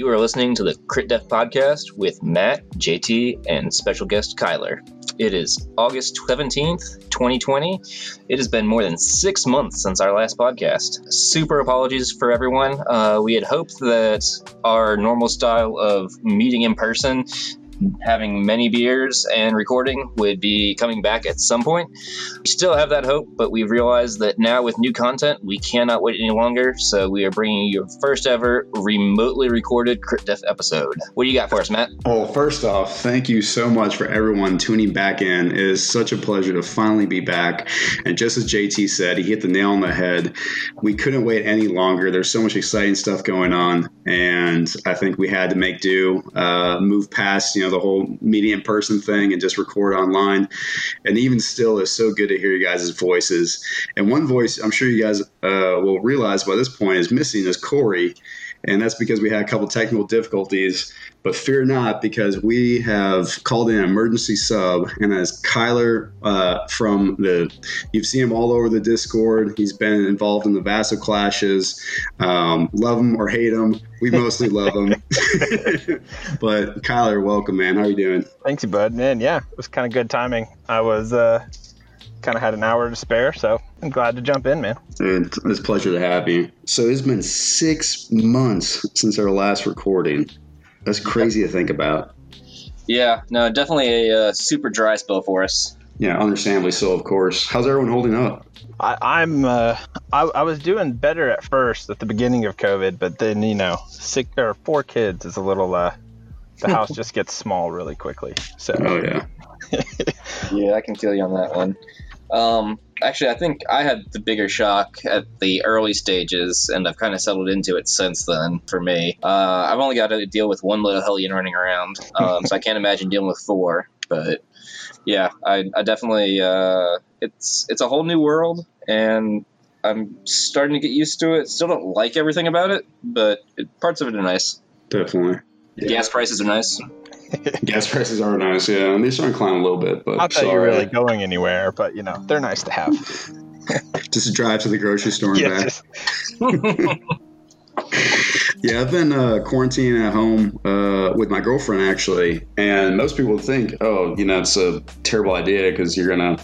You are listening to the Crit Def Podcast with Matt, JT, and special guest Kyler. It is August 17th, 2020. It has been more than six months since our last podcast. Super apologies for everyone. Uh, we had hoped that our normal style of meeting in person having many beers and recording would be coming back at some point. We still have that hope, but we've realized that now with new content, we cannot wait any longer. So we are bringing you your first ever remotely recorded Crit Def episode. What do you got for us, Matt? Well, first off, thank you so much for everyone tuning back in. It is such a pleasure to finally be back. And just as JT said, he hit the nail on the head. We couldn't wait any longer. There's so much exciting stuff going on, and I think we had to make do, uh, move past you know the whole media in person thing and just record online. And even still, it's so good to hear you guys' voices. And one voice I'm sure you guys uh, will realize by this point is missing is Corey. And that's because we had a couple technical difficulties. But fear not, because we have called in an emergency sub, and as Kyler uh, from the, you've seen him all over the Discord. He's been involved in the Vassal clashes. Um, love him or hate him, we mostly love him. but Kyler, welcome, man. How are you doing? Thanks, you, bud. Man, yeah, it was kind of good timing. I was uh, kind of had an hour to spare, so I'm glad to jump in, man. And it's a pleasure to have you. So it's been six months since our last recording. That's crazy to think about. Yeah, no, definitely a uh, super dry spell for us. Yeah, understandably so, of course. How's everyone holding up? I, am uh, I, I, was doing better at first at the beginning of COVID, but then you know, six or four kids is a little. Uh, the house just gets small really quickly. So. Oh yeah. yeah, I can feel you on that one. Um, actually, I think I had the bigger shock at the early stages, and I've kind of settled into it since then. For me, uh, I've only got to deal with one little hellion running around, um, so I can't imagine dealing with four. But yeah, I, I definitely uh, it's it's a whole new world, and I'm starting to get used to it. Still don't like everything about it, but it, parts of it are nice. Definitely. Yeah. Gas prices are nice. Gas prices are nice, yeah. And they starting to climb a little bit, but not that you're really going anywhere, but you know they're nice to have. just drive to the grocery store and yeah, back. yeah, I've been uh, quarantining at home uh, with my girlfriend actually, and most people think, oh, you know, it's a terrible idea because you're gonna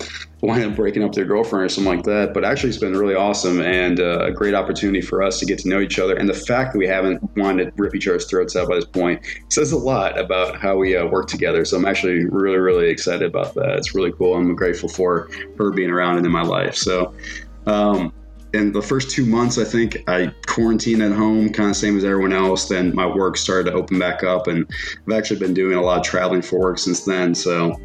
wind up breaking up their girlfriend or something like that. But actually, it's been really awesome and uh, a great opportunity for us to get to know each other. And the fact that we haven't wanted to rip each other's throats out by this point says a lot about how we uh, work together. So I'm actually really, really excited about that. It's really cool. I'm grateful for her being around and in my life. So. Um, in the first two months, I think I quarantined at home, kind of same as everyone else. Then my work started to open back up, and I've actually been doing a lot of traveling for work since then. So,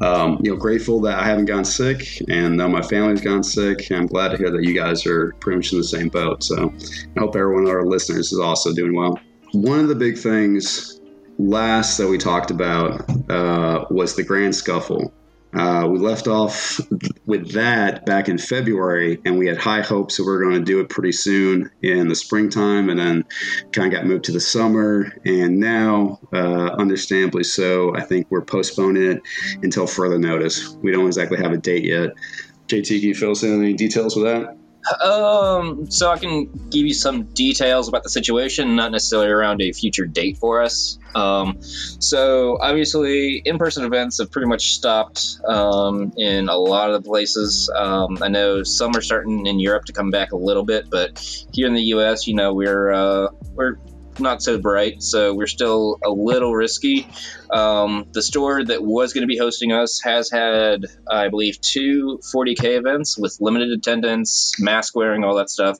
um, you know, grateful that I haven't gone sick, and uh, my family's gone sick. I'm glad to hear that you guys are pretty much in the same boat. So, I hope everyone of our listeners is also doing well. One of the big things last that we talked about uh, was the grand scuffle. Uh, we left off with that back in February, and we had high hopes that we are going to do it pretty soon in the springtime, and then kind of got moved to the summer. And now, uh, understandably so, I think we're postponing it until further notice. We don't exactly have a date yet. JT, can you fill us in any details with that? Um, so I can give you some details about the situation, not necessarily around a future date for us. Um, so obviously, in-person events have pretty much stopped um, in a lot of the places. Um, I know some are starting in Europe to come back a little bit, but here in the U.S., you know, we're uh, we're not so bright, so we're still a little risky. Um, the store that was going to be hosting us has had, I believe, two 40K events with limited attendance, mask wearing, all that stuff.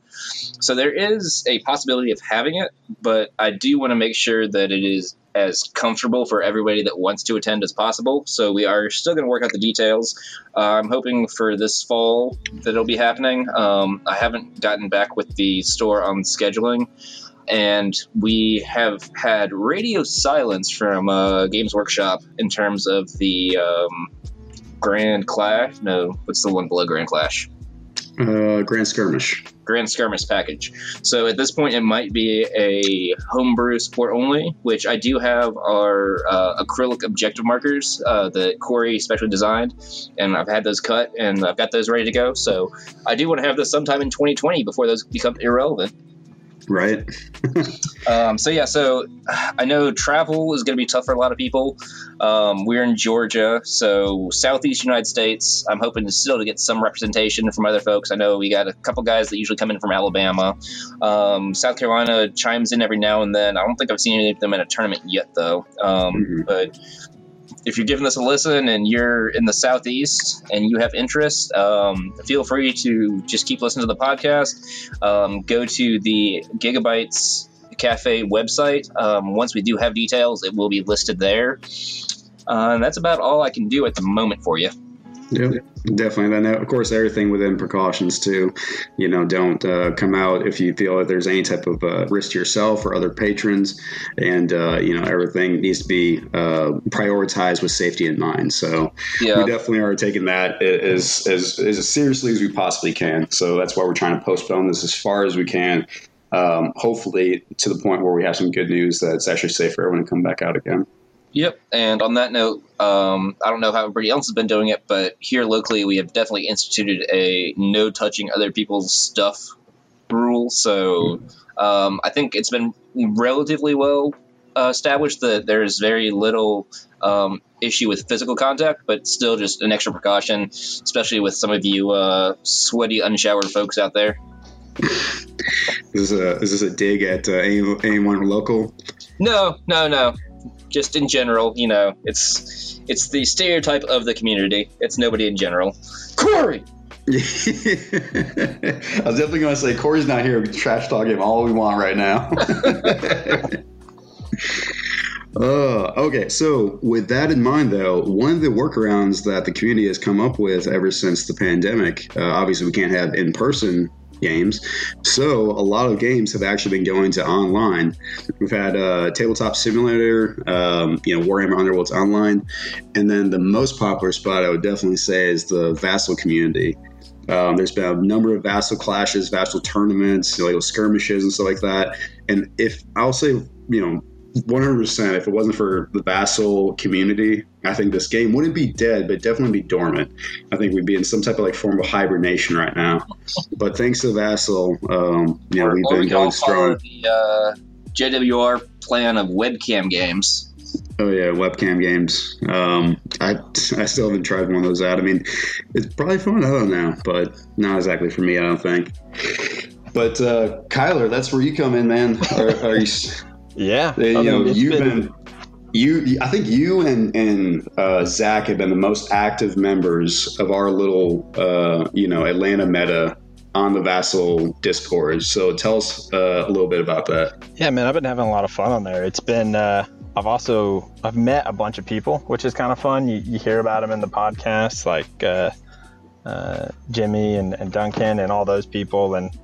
So there is a possibility of having it, but I do want to make sure that it is as comfortable for everybody that wants to attend as possible. So we are still going to work out the details. Uh, I'm hoping for this fall that it'll be happening. Um, I haven't gotten back with the store on scheduling and we have had radio silence from uh, Games Workshop in terms of the um, Grand Clash. No, what's the one below Grand Clash? Uh, Grand Skirmish. Grand Skirmish package. So at this point, it might be a homebrew support only, which I do have our uh, acrylic objective markers uh, that Corey specially designed, and I've had those cut and I've got those ready to go. So I do want to have this sometime in 2020 before those become irrelevant. Right? um, so yeah, so I know travel is going to be tough for a lot of people. Um, we're in Georgia, so southeast United States. I'm hoping to still to get some representation from other folks. I know we got a couple guys that usually come in from Alabama. Um, South Carolina chimes in every now and then. I don't think I've seen any of them in a tournament yet, though. Um, mm-hmm. But if you're giving this a listen and you're in the southeast and you have interest, um, feel free to just keep listening to the podcast. Um, go to the Gigabytes Cafe website. Um, once we do have details, it will be listed there. Uh, and that's about all I can do at the moment for you. Yeah, definitely. Then, of course, everything within precautions too. You know, don't uh, come out if you feel that there's any type of uh, risk to yourself or other patrons, and uh, you know everything needs to be uh, prioritized with safety in mind. So yeah. we definitely are taking that as, as as seriously as we possibly can. So that's why we're trying to postpone this as far as we can. Um, hopefully, to the point where we have some good news that it's actually safe for everyone to come back out again. Yep. And on that note, um, I don't know how everybody else has been doing it, but here locally, we have definitely instituted a no touching other people's stuff rule. So um, I think it's been relatively well uh, established that there's very little um, issue with physical contact, but still just an extra precaution, especially with some of you uh, sweaty, unshowered folks out there. Is this a, is this a dig at uh, anyone local? No, no, no just in general, you know, it's it's the stereotype of the community. It's nobody in general. Corey. I was definitely going to say Corey's not here. We trash talk him all we want right now. Uh, okay, so with that in mind, though, one of the workarounds that the community has come up with ever since the pandemic, uh, obviously we can't have in person games. So a lot of games have actually been going to online. We've had uh, Tabletop Simulator, um, you know, Warhammer Underworlds Online, and then the most popular spot I would definitely say is the Vassal community. Um, there's been a number of vassal clashes, vassal tournaments, you know, skirmishes and stuff like that. And if I'll say, you know, 100%. If it wasn't for the Vassal community, I think this game wouldn't be dead, but definitely be dormant. I think we'd be in some type of like form of hibernation right now. But thanks to Vassal, um, you know, we've or been going strong. The uh, JWR plan of webcam games. Oh yeah, webcam games. Um, I I still haven't tried one of those out. I mean, it's probably fun. I don't know, but not exactly for me. I don't think. But uh, Kyler, that's where you come in, man. Are, are you? Yeah, they, you know, you've been, been, you. I think you and and uh, Zach have been the most active members of our little, uh, you know, Atlanta meta on the Vassal Discord. So tell us uh, a little bit about that. Yeah, man, I've been having a lot of fun on there. It's been. Uh, I've also I've met a bunch of people, which is kind of fun. You, you hear about them in the podcast, like uh, uh, Jimmy and, and Duncan and all those people, and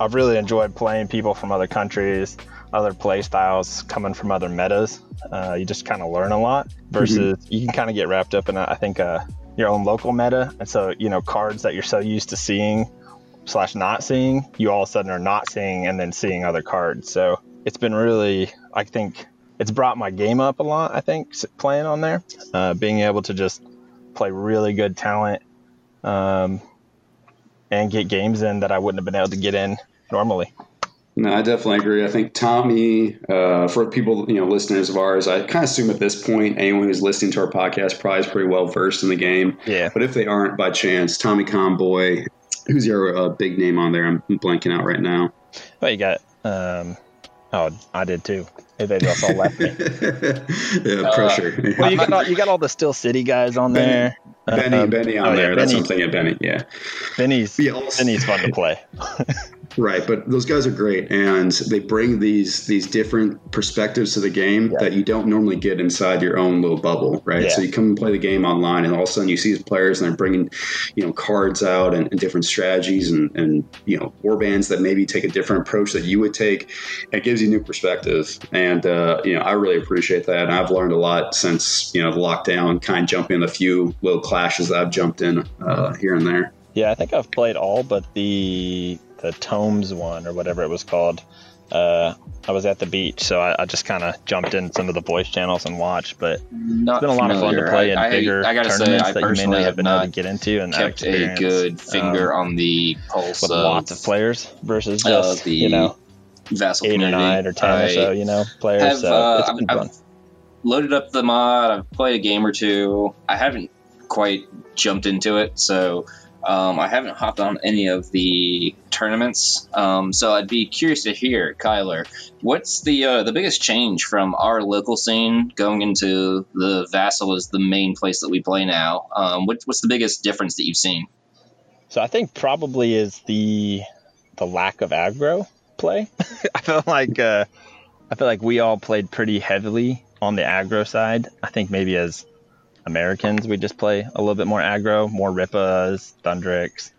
I've really enjoyed playing people from other countries other play styles coming from other metas. Uh, you just kind of learn a lot versus mm-hmm. you can kind of get wrapped up in, I think, uh, your own local meta. And so, you know, cards that you're so used to seeing slash not seeing, you all of a sudden are not seeing and then seeing other cards. So it's been really, I think, it's brought my game up a lot, I think, playing on there. Uh, being able to just play really good talent um, and get games in that I wouldn't have been able to get in normally. No, I definitely agree. I think Tommy, uh, for people, you know, listeners of ours, I kind of assume at this point, anyone who's listening to our podcast probably is pretty well versed in the game. Yeah. But if they aren't by chance, Tommy Conboy, who's your uh, big name on there? I'm blanking out right now. Well, you got, um, oh, I did too. They just all left me. yeah, pressure. Uh, well, you got all, you got all the Still City guys on Benny, there. Benny, uh, Benny on oh, there. Yeah, That's Benny, something at Benny. Yeah. Benny's yeah, Benny's fun to play. Right, but those guys are great, and they bring these these different perspectives to the game yeah. that you don't normally get inside your own little bubble, right? Yeah. So you come and play the game online, and all of a sudden you see these players, and they're bringing, you know, cards out and, and different strategies, and, and you know, war bands that maybe take a different approach that you would take. It gives you new perspective, and uh, you know, I really appreciate that. And I've learned a lot since you know the lockdown, kind of jumping a few little clashes that I've jumped in uh, here and there. Yeah, I think I've played all but the the Tomes one or whatever it was called. Uh, I was at the beach, so I, I just kind of jumped in some of the voice channels and watched. But not it's been a lot familiar. of fun to play in I, bigger I, I tournaments say, that you may not have been able to get into and kept a good finger um, on the pulse with of, lots of players versus just the, you know Vassal eight community. or nine or ten I or so, you know, players. Have, so uh, it's been I've, fun. I've loaded up the mod. I've played a game or two. I haven't quite jumped into it, so um, I haven't hopped on any of the tournaments. Um, so I'd be curious to hear, Kyler, what's the uh, the biggest change from our local scene going into the Vassal is the main place that we play now? Um, what, what's the biggest difference that you've seen? So I think probably is the the lack of aggro play. I feel like uh, I feel like we all played pretty heavily on the aggro side. I think maybe as Americans we just play a little bit more aggro, more Rippas, Thundrik's,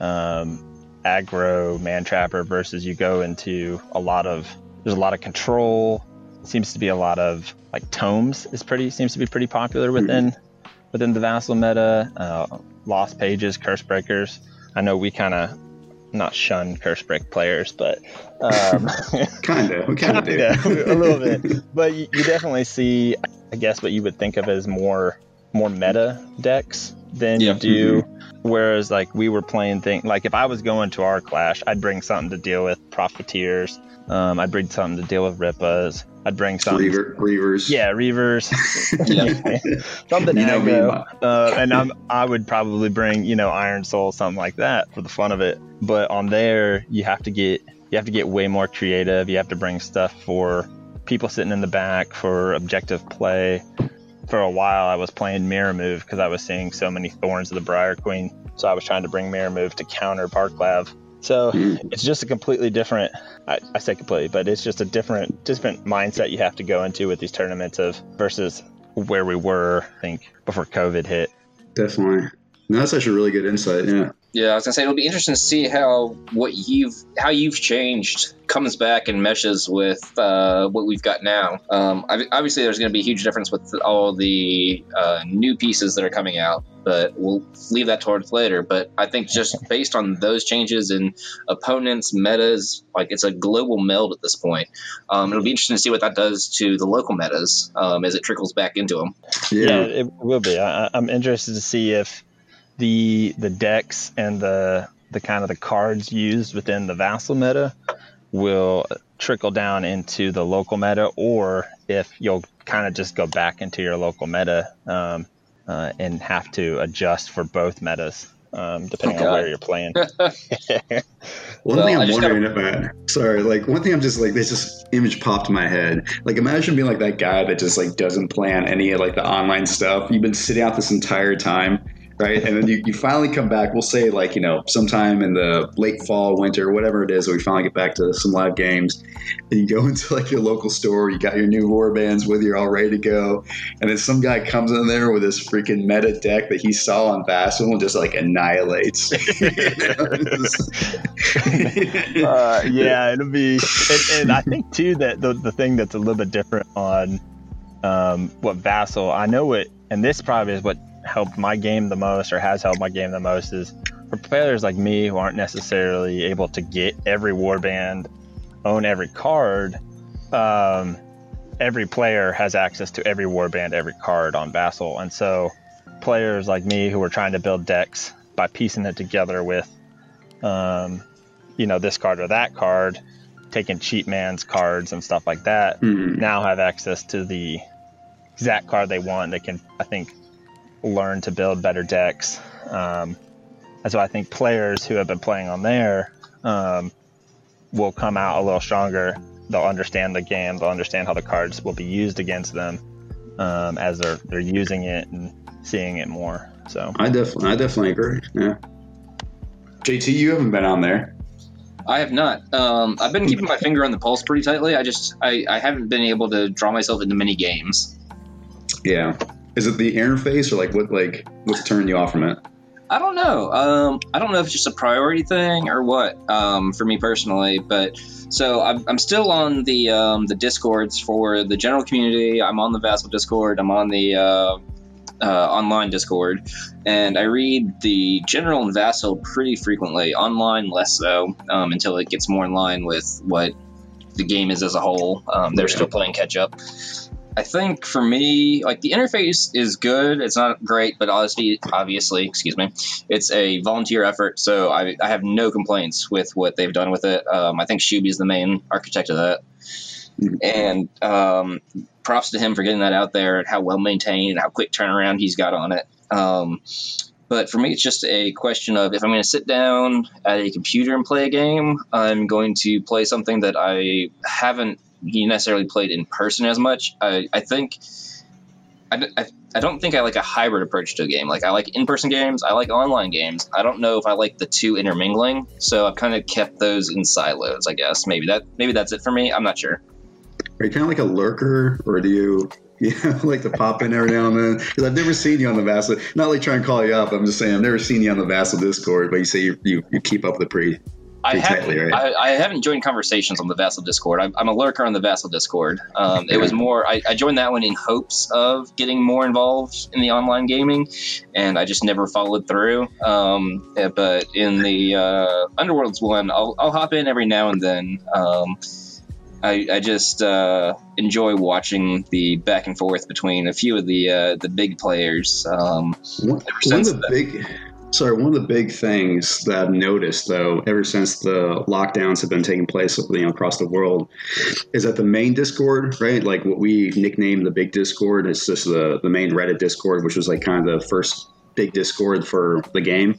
um, aggro, Man Trapper versus you go into a lot of there's a lot of control. Seems to be a lot of like tomes is pretty seems to be pretty popular within mm-hmm. within the Vassal meta. Uh, lost pages, curse breakers. I know we kind of not shun curse break players, but um, kind of, we kind of do a little bit. But you, you, definitely see, I guess, what you would think of as more more meta decks than yeah. you do. Mm-hmm. Whereas, like we were playing things like if I was going to our clash, I'd bring something to deal with profiteers. Um, I'd bring something to deal with Rippas. I'd bring something. Reaver, reavers. Yeah, reavers. yeah. something you know aggro. Uh, and I'm, I would probably bring, you know, Iron Soul, something like that for the fun of it. But on there, you have to get you have to get way more creative. You have to bring stuff for people sitting in the back for objective play. For a while, I was playing Mirror Move because I was seeing so many Thorns of the Briar Queen. So I was trying to bring Mirror Move to counter Parklav so it's just a completely different. I, I, say completely, but it's just a different, different mindset you have to go into with these tournaments of versus where we were. I think before COVID hit. Definitely. No, that's actually really good insight. Yeah. Yeah, I was gonna say it'll be interesting to see how what you've how you've changed comes back and meshes with uh, what we've got now. Um, obviously, there's going to be a huge difference with all the uh, new pieces that are coming out, but we'll leave that towards later. But I think just based on those changes in opponents, metas, like it's a global meld at this point. Um, it'll be interesting to see what that does to the local metas um, as it trickles back into them. Yeah, yeah it will be. I, I'm interested to see if the the decks and the the kind of the cards used within the vassal meta will trickle down into the local meta, or if you'll kind of just go back into your local meta um, uh, and have to adjust for both metas. Um, depending on where you're playing. one well, thing I'm wondering gotta... about, sorry, like one thing I'm just like this just image popped in my head. Like imagine being like that guy that just like doesn't plan any of like the online stuff. You've been sitting out this entire time right? And then you, you finally come back. We'll say like you know sometime in the late fall, winter, whatever it is, we finally get back to some live games. And you go into like your local store, you got your new war bands with you, all ready to go, and then some guy comes in there with this freaking meta deck that he saw on Vassal and just like annihilates. uh, yeah, it'll be, and, and, I think too that the the thing that's a little bit different on um, what Vassal, I know it, and this probably is what helped my game the most or has helped my game the most is for players like me who aren't necessarily able to get every warband, own every card. Um, every player has access to every warband, every card on Vassal, and so players like me who are trying to build decks by piecing it together with, um, you know, this card or that card, taking cheap man's cards and stuff like that, mm-hmm. now have access to the exact card they want. They can, I think, learn to build better decks. Um, and so I think players who have been playing on there um, will come out a little stronger. They'll understand the game. They'll understand how the cards will be used against them um, as they're they're using it and seeing it more. So I definitely I definitely agree. Yeah. JT, you haven't been on there. I have not. Um, I've been keeping my finger on the pulse pretty tightly. I just I, I haven't been able to draw myself into many games. Yeah. Is it the interface or like what like what's turning you off from it? I don't know. Um, I don't know if it's just a priority thing or what um, for me personally. But so I'm, I'm still on the um, the discords for the general community. I'm on the Vassal Discord. I'm on the uh, uh, online Discord, and I read the general and Vassal pretty frequently. Online, less so um, until it gets more in line with what the game is as a whole. Um, they're still playing catch up. I think for me, like the interface is good. It's not great, but obviously, obviously, excuse me, it's a volunteer effort, so I, I have no complaints with what they've done with it. Um, I think Shuby is the main architect of that, and um, props to him for getting that out there and how well maintained and how quick turnaround he's got on it. Um, but for me, it's just a question of if I'm going to sit down at a computer and play a game, I'm going to play something that I haven't necessarily played in person as much. I, I think. I, I, I don't think I like a hybrid approach to a game. Like I like in-person games, I like online games. I don't know if I like the two intermingling, so I've kind of kept those in silos. I guess maybe that maybe that's it for me. I'm not sure. Are you kind of like a lurker, or do you you like to pop in every now and then. Because I've never seen you on the Vassal. Not like trying to call you up. I'm just saying I've never seen you on the Vassal Discord. But you say you you, you keep up the pretty. I haven't, right? I, I, haven't joined conversations on the Vassal Discord. I'm, I'm a lurker on the Vassal Discord. Um, it was more, I, I, joined that one in hopes of getting more involved in the online gaming, and I just never followed through. Um, but in the uh, Underworlds one, I'll, I'll hop in every now and then. Um, I, I just uh, enjoy watching the back and forth between a few of the uh, the big players. Um, one, one of the big, sorry, one of the big things that I've noticed though, ever since the lockdowns have been taking place, you know, across the world, is that the main Discord, right? Like what we nicknamed the big Discord, is just the the main Reddit Discord, which was like kind of the first big Discord for the game.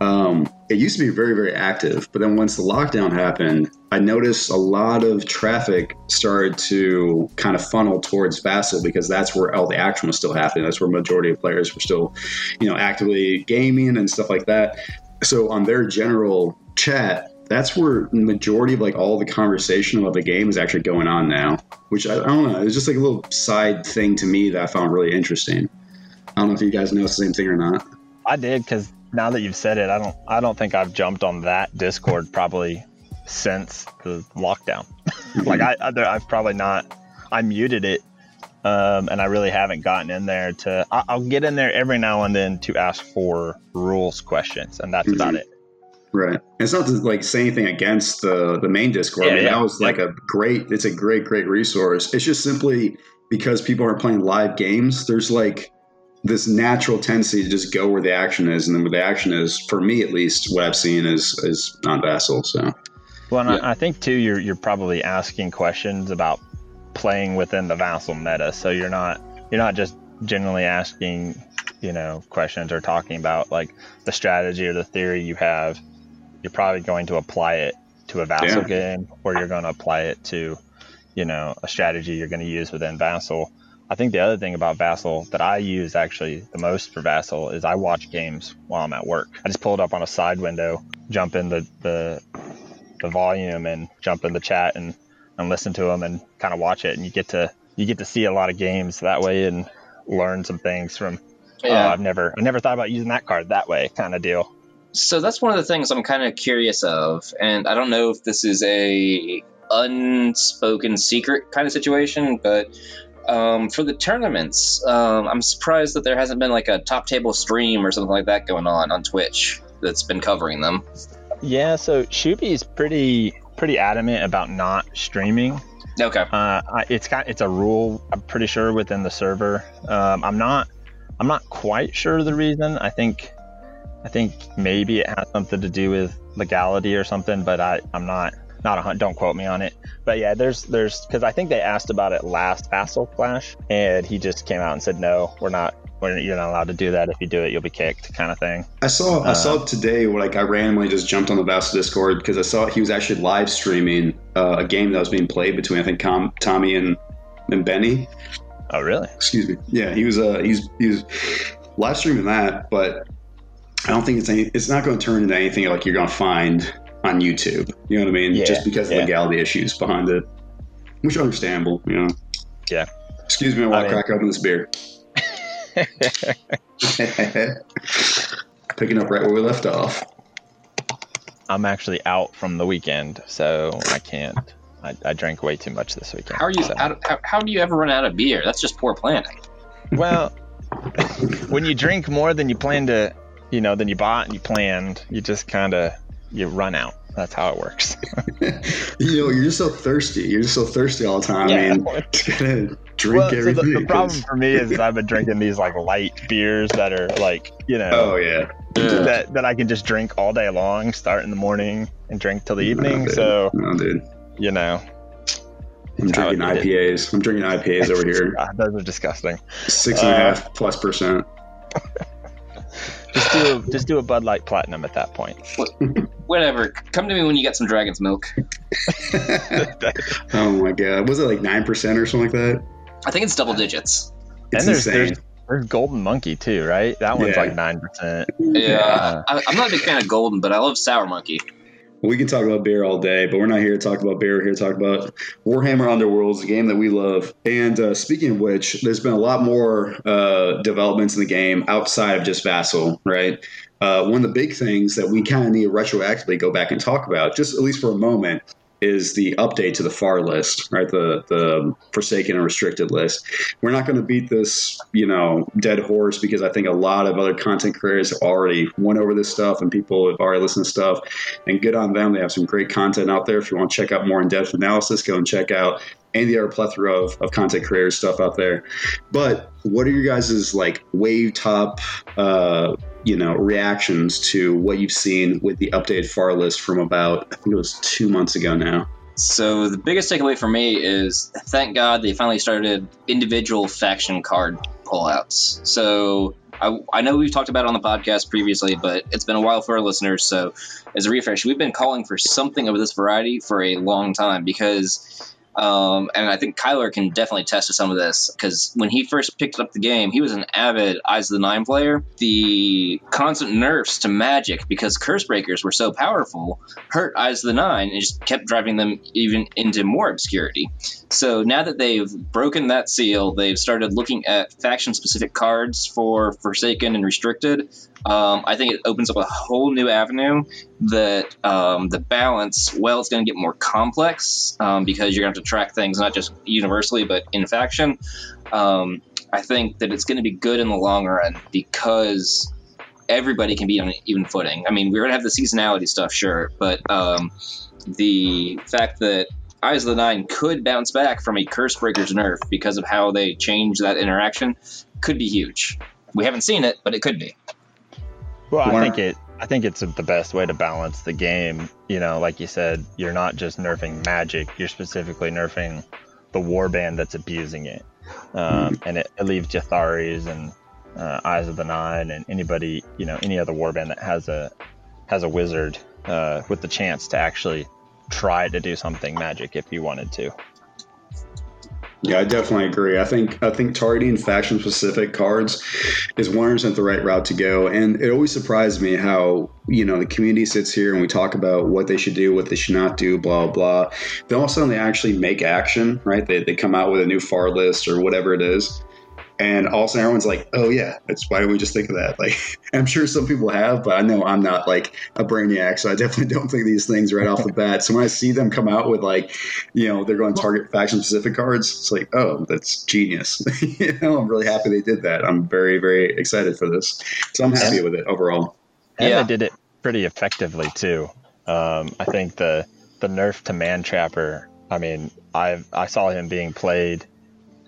Um, it used to be very, very active, but then once the lockdown happened, I noticed a lot of traffic started to kind of funnel towards Vassal because that's where all the action was still happening. That's where majority of players were still, you know, actively gaming and stuff like that. So on their general chat, that's where majority of like all the conversation about the game is actually going on now. Which I, I don't know. It's just like a little side thing to me that I found really interesting. I don't know if you guys know the same thing or not. I did because now that you've said it, I don't I don't think I've jumped on that Discord probably since the lockdown. like I, I have probably not I muted it um, and I really haven't gotten in there to. I'll get in there every now and then to ask for rules questions, and that's mm-hmm. about it. Right. It's not to like say anything against the the main Discord. Yeah, I mean, yeah. that was like a great. It's a great, great resource. It's just simply because people aren't playing live games. There's like this natural tendency to just go where the action is, and then where the action is, for me at least, what I've seen is is non Vassal. So, well, yeah. I, I think too, you're you're probably asking questions about playing within the Vassal meta, so you're not you're not just generally asking you know questions or talking about like the strategy or the theory you have. You're probably going to apply it to a Vassal yeah. game, or you're going to apply it to you know a strategy you're going to use within Vassal I think the other thing about Vassal that I use actually the most for Vassal is I watch games while I'm at work. I just pull it up on a side window, jump in the the, the volume and jump in the chat and, and listen to them and kind of watch it and you get to you get to see a lot of games that way and learn some things from oh, yeah. oh, I've never I never thought about using that card that way kind of deal. So that's one of the things I'm kind of curious of and I don't know if this is a unspoken secret kind of situation, but um, for the tournaments, um, I'm surprised that there hasn't been like a top table stream or something like that going on on Twitch that's been covering them. Yeah, so Shuby's pretty pretty adamant about not streaming. Okay. Uh, it's got it's a rule. I'm pretty sure within the server. Um, I'm not I'm not quite sure the reason. I think I think maybe it has something to do with legality or something, but I I'm not not a hunt. Don't quote me on it. But yeah, there's there's because I think they asked about it last Vassal Clash, and he just came out and said, "No, we're not. We're, you're not allowed to do that. If you do it, you'll be kicked," kind of thing. I saw I saw um, today where like I randomly just jumped on the Vassal Discord because I saw he was actually live streaming uh, a game that was being played between I think Com- Tommy and and Benny. Oh really? Excuse me. Yeah, he was uh he's he's live streaming that, but I don't think it's any. It's not going to turn into anything like you're going to find on YouTube. You know what I mean? Yeah, Just because yeah. of legality issues behind it, which are understandable. You know. Yeah. Excuse me while I, I crack open this beer. Picking up right where we left off. I'm actually out from the weekend, so I can't. I, I drank way too much this weekend. How are you? So. How, how, how do you ever run out of beer? That's just poor planning. Well, when you drink more than you plan to, you know, than you bought and you planned, you just kind of you run out. That's how it works. you know, you're just so thirsty. You're just so thirsty all the time. Yeah. I mean, drink well, everything. So the, the problem for me is I've been drinking these like light beers that are like you know. Oh yeah. That that I can just drink all day long, start in the morning and drink till the evening. No, so no, dude. You know. I'm drinking IPAs. I'm drinking IPAs over here. God, those are disgusting. Six and a half uh, plus percent. just do a, just do a Bud Light Platinum at that point. Whatever. Come to me when you get some Dragon's Milk. oh my god, was it like nine percent or something like that? I think it's double digits. It's and there's, insane. There's, there's Golden Monkey too, right? That one's yeah. like nine percent. Yeah, yeah. I, am not a big fan of Golden, but I love Sour Monkey. We can talk about beer all day, but we're not here to talk about beer. We're here to talk about Warhammer Underworlds, a game that we love. And uh, speaking of which, there's been a lot more uh, developments in the game outside of just Vassal, right? Uh, one of the big things that we kind of need to retroactively go back and talk about, just at least for a moment, is the update to the far list, right? The the forsaken and restricted list. We're not going to beat this, you know, dead horse because I think a lot of other content creators have already went over this stuff and people have already listened to stuff. And good on them. They have some great content out there. If you want to check out more in depth analysis, go and check out and the other plethora of, of content creators stuff out there. But what are your guys' like wave top uh, you know reactions to what you've seen with the updated far list from about I think it was two months ago now. So the biggest takeaway for me is thank God they finally started individual faction card pullouts. So I, I know we've talked about it on the podcast previously, but it's been a while for our listeners. So as a refresh, we've been calling for something of this variety for a long time because um, and I think Kyler can definitely test to some of this because when he first picked up the game, he was an avid Eyes of the Nine player. The constant nerfs to magic because curse breakers were so powerful hurt Eyes of the Nine and just kept driving them even into more obscurity. So now that they've broken that seal, they've started looking at faction specific cards for Forsaken and Restricted. Um, I think it opens up a whole new avenue that um, the balance, well, it's going to get more complex um, because you're going to have to track things not just universally but in faction. Um, I think that it's going to be good in the long run because everybody can be on an even footing. I mean, we're going to have the seasonality stuff, sure, but um, the fact that Eyes of the Nine could bounce back from a Curse Breaker's nerf because of how they change that interaction could be huge. We haven't seen it, but it could be. Well, I think it. I think it's the best way to balance the game. You know, like you said, you're not just nerfing magic; you're specifically nerfing the warband that's abusing it, um, mm-hmm. and it, it, leaves Ylthari's and uh, Eyes of the Nine and anybody, you know, any other warband that has a has a wizard uh, with the chance to actually try to do something magic if you wanted to. Yeah, I definitely agree. I think I think targeting faction specific cards is one percent the right route to go. And it always surprised me how you know the community sits here and we talk about what they should do, what they should not do, blah blah. Then all of a sudden they actually make action, right? They they come out with a new far list or whatever it is, and all of a sudden everyone's like, oh yeah, that's why don't we just think of that? Like I'm sure some people have, but I know I'm not like a brainiac, so I definitely don't think these things right off the bat. So when I see them come out with like, you know, they're going to target faction specific cards, it's like, oh, that's genius. you know, I'm really happy they did that. I'm very, very excited for this. So I'm happy with it overall. And yeah. they did it pretty effectively too. Um, I think the the nerf to Mantrapper. I mean, I I saw him being played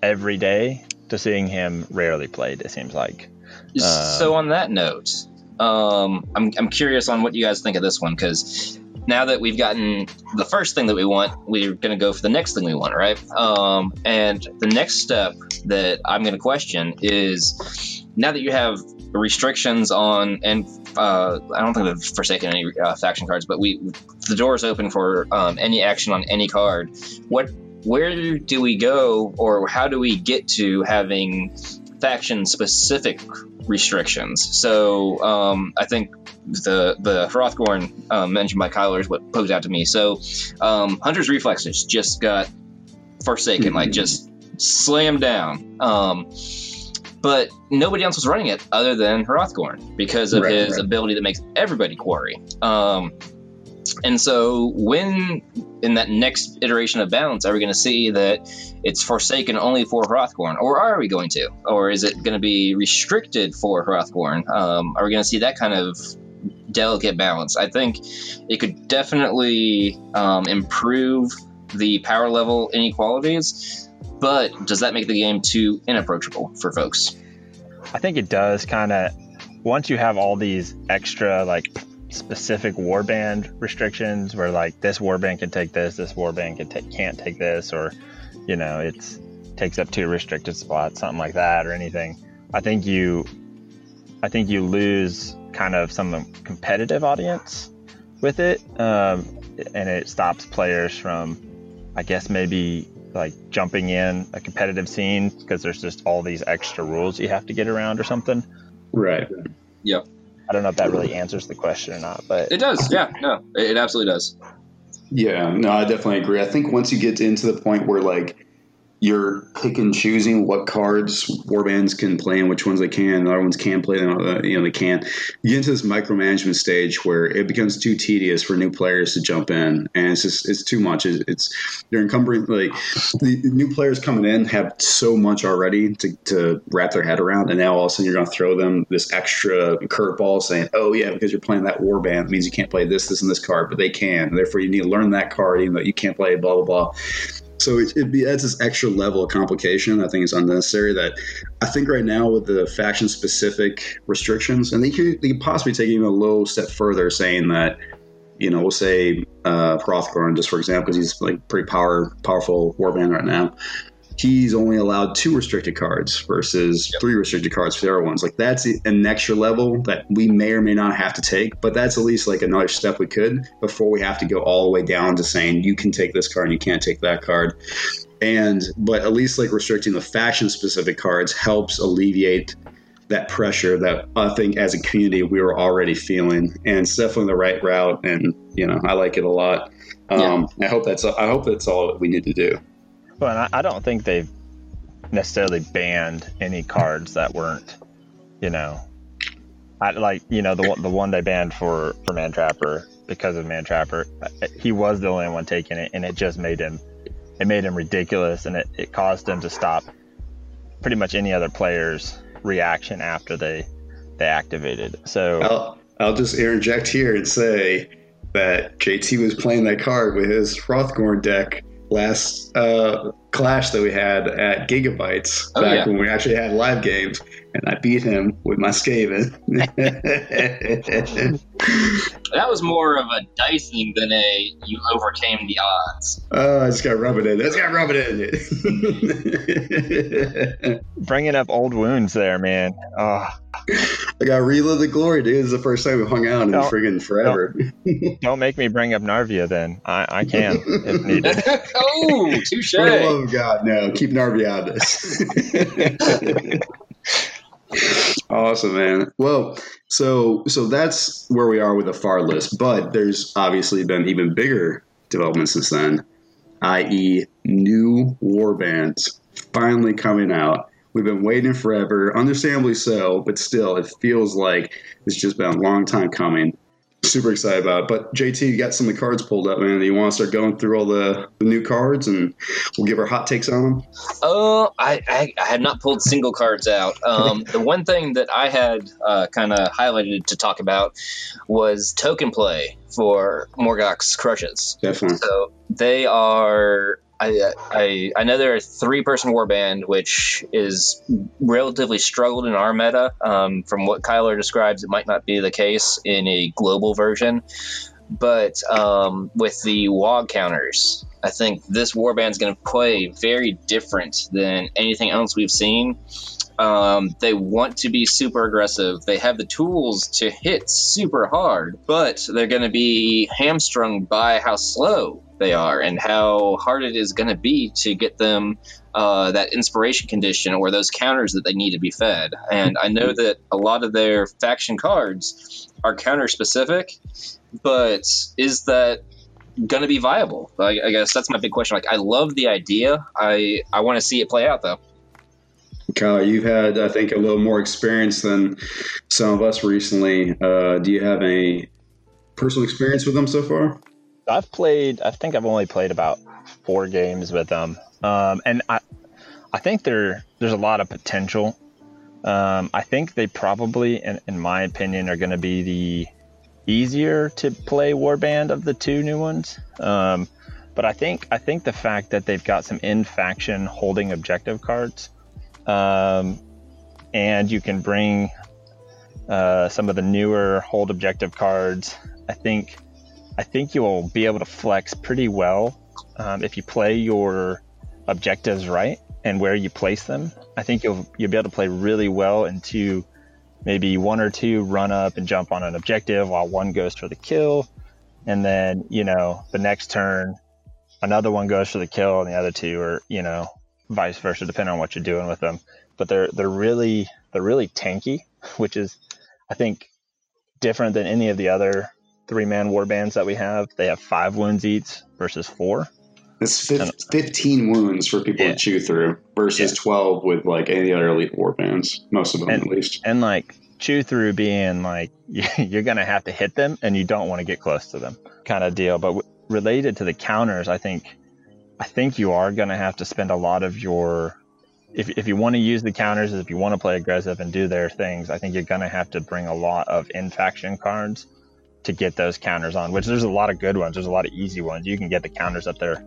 every day to seeing him rarely played. It seems like. so um, on that note, um, I'm I'm curious on what you guys think of this one because now that we've gotten the first thing that we want, we're going to go for the next thing we want, right? Um, and the next step that I'm going to question is now that you have restrictions on and uh, I don't think they've forsaken any uh, faction cards, but we the door is open for um, any action on any card. What where do we go or how do we get to having faction specific restrictions? So um, I think the the Hrothgorn um, mentioned by Kyler is what posed out to me. So um, Hunter's Reflexes just got forsaken, like just slammed down. Um, but nobody else was running it other than Hrothgorn because of right, his right. ability that makes everybody quarry. And so, when in that next iteration of balance are we going to see that it's forsaken only for Hrothgorn, or are we going to, or is it going to be restricted for Hrothgorn? Um, are we going to see that kind of delicate balance? I think it could definitely um, improve the power level inequalities. but does that make the game too inapproachable for folks? I think it does kind of. Once you have all these extra like specific warband restrictions, where like this warband can take this, this warband can take can't take this, or you know it's takes up two restricted spots, something like that, or anything. I think you, I think you lose kind of some competitive audience with it, um, and it stops players from, I guess maybe like jumping in a competitive scene because there's just all these extra rules you have to get around or something. Right. Yep. I don't know if that really answers the question or not, but it does. Yeah, no, it absolutely does. Yeah, no, I definitely agree. I think once you get into the point where like you're pick and choosing what cards warbands can play and which ones they can. The other ones can play them, uh, you know, they can't. You get into this micromanagement stage where it becomes too tedious for new players to jump in, and it's just it's too much. It's, it's you're encumbering like the new players coming in have so much already to, to wrap their head around, and now all of a sudden you're going to throw them this extra curveball saying, "Oh yeah, because you're playing that warband means you can't play this, this, and this card, but they can. Therefore, you need to learn that card, even though you can't play blah blah blah." So it, it adds this extra level of complication. I think it's unnecessary. That I think right now with the faction specific restrictions, and they could, they could possibly take even a little step further, saying that you know we'll say uh, Hrothgorn just for example, because he's like pretty power powerful warband right now he's only allowed two restricted cards versus yep. three restricted cards for the other ones. Like that's an extra level that we may or may not have to take, but that's at least like another step we could before we have to go all the way down to saying you can take this card and you can't take that card. And but at least like restricting the faction specific cards helps alleviate that pressure that I think as a community we were already feeling, and it's definitely the right route. And you know, I like it a lot. Um, yeah. I hope that's I hope that's all that we need to do. Well, and I don't think they've necessarily banned any cards that weren't, you know, I, like you know the the one they banned for for Mantrapper because of Mantrapper. Uh, he was the only one taking it, and it just made him it made him ridiculous, and it, it caused him to stop pretty much any other player's reaction after they they activated. So I'll, I'll just interject here and say that JT was playing that card with his Hrothgorn deck last uh, clash that we had at Gigabytes oh, back yeah. when we actually had live games, and I beat him with my Skaven. that was more of a dicing than a you overcame the odds. Oh, I just got rub it in. That's got rub it in. Bringing up old wounds there, man. Oh. I got relive the glory, dude. This is the first time we hung out in don't, friggin' forever. Don't, don't, make me bring up Narvia then. I, I can if needed. oh, touche. For the love of God, no. Keep Narvia out of this. Awesome, man. Well, so so that's where we are with the far list, but there's obviously been even bigger developments since then, i.e., new war bands finally coming out We've been waiting forever, understandably so, but still, it feels like it's just been a long time coming. Super excited about it. But JT, you got some of the cards pulled up, man. You want to start going through all the, the new cards and we'll give our hot takes on them? Uh, I, I, I had not pulled single cards out. Um, the one thing that I had uh, kind of highlighted to talk about was token play for Morgok's Krushas. Definitely. So they are I, I I know they're a three person warband, which is relatively struggled in our meta. Um, from what Kyler describes, it might not be the case in a global version. But um, with the WOG counters, I think this warband is going to play very different than anything else we've seen. Um, they want to be super aggressive. They have the tools to hit super hard, but they're going to be hamstrung by how slow they are and how hard it is going to be to get them uh, that inspiration condition or those counters that they need to be fed. And I know that a lot of their faction cards are counter specific, but is that going to be viable? I, I, guess that's my big question. Like, I love the idea. I I want to see it play out though. Kyle, you've had I think a little more experience than some of us recently. Uh, do you have any personal experience with them so far? I've played. I think I've only played about four games with them, um, and I, I think there there's a lot of potential. Um, I think they probably, in, in my opinion, are going to be the easier to play warband of the two new ones. Um, But I think I think the fact that they've got some in faction holding objective cards, um, and you can bring uh, some of the newer hold objective cards. I think I think you'll be able to flex pretty well um, if you play your objectives right and where you place them. I think you'll you'll be able to play really well into maybe one or two run up and jump on an objective while one goes for the kill, and then you know the next turn another one goes for the kill and the other two are you know vice versa depending on what you're doing with them. But they're they're really they're really tanky, which is I think different than any of the other three man war bands that we have. They have five wounds each versus four. It's 15 wounds for people yeah. to chew through versus yeah. 12 with like any of the other elite war bands, most of them and, at least. And like chew through being like you're going to have to hit them and you don't want to get close to them kind of deal. But w- related to the counters, I think I think you are going to have to spend a lot of your if, if you want to use the counters, if you want to play aggressive and do their things, I think you're going to have to bring a lot of in faction cards to get those counters on, which there's a lot of good ones. There's a lot of easy ones. You can get the counters up there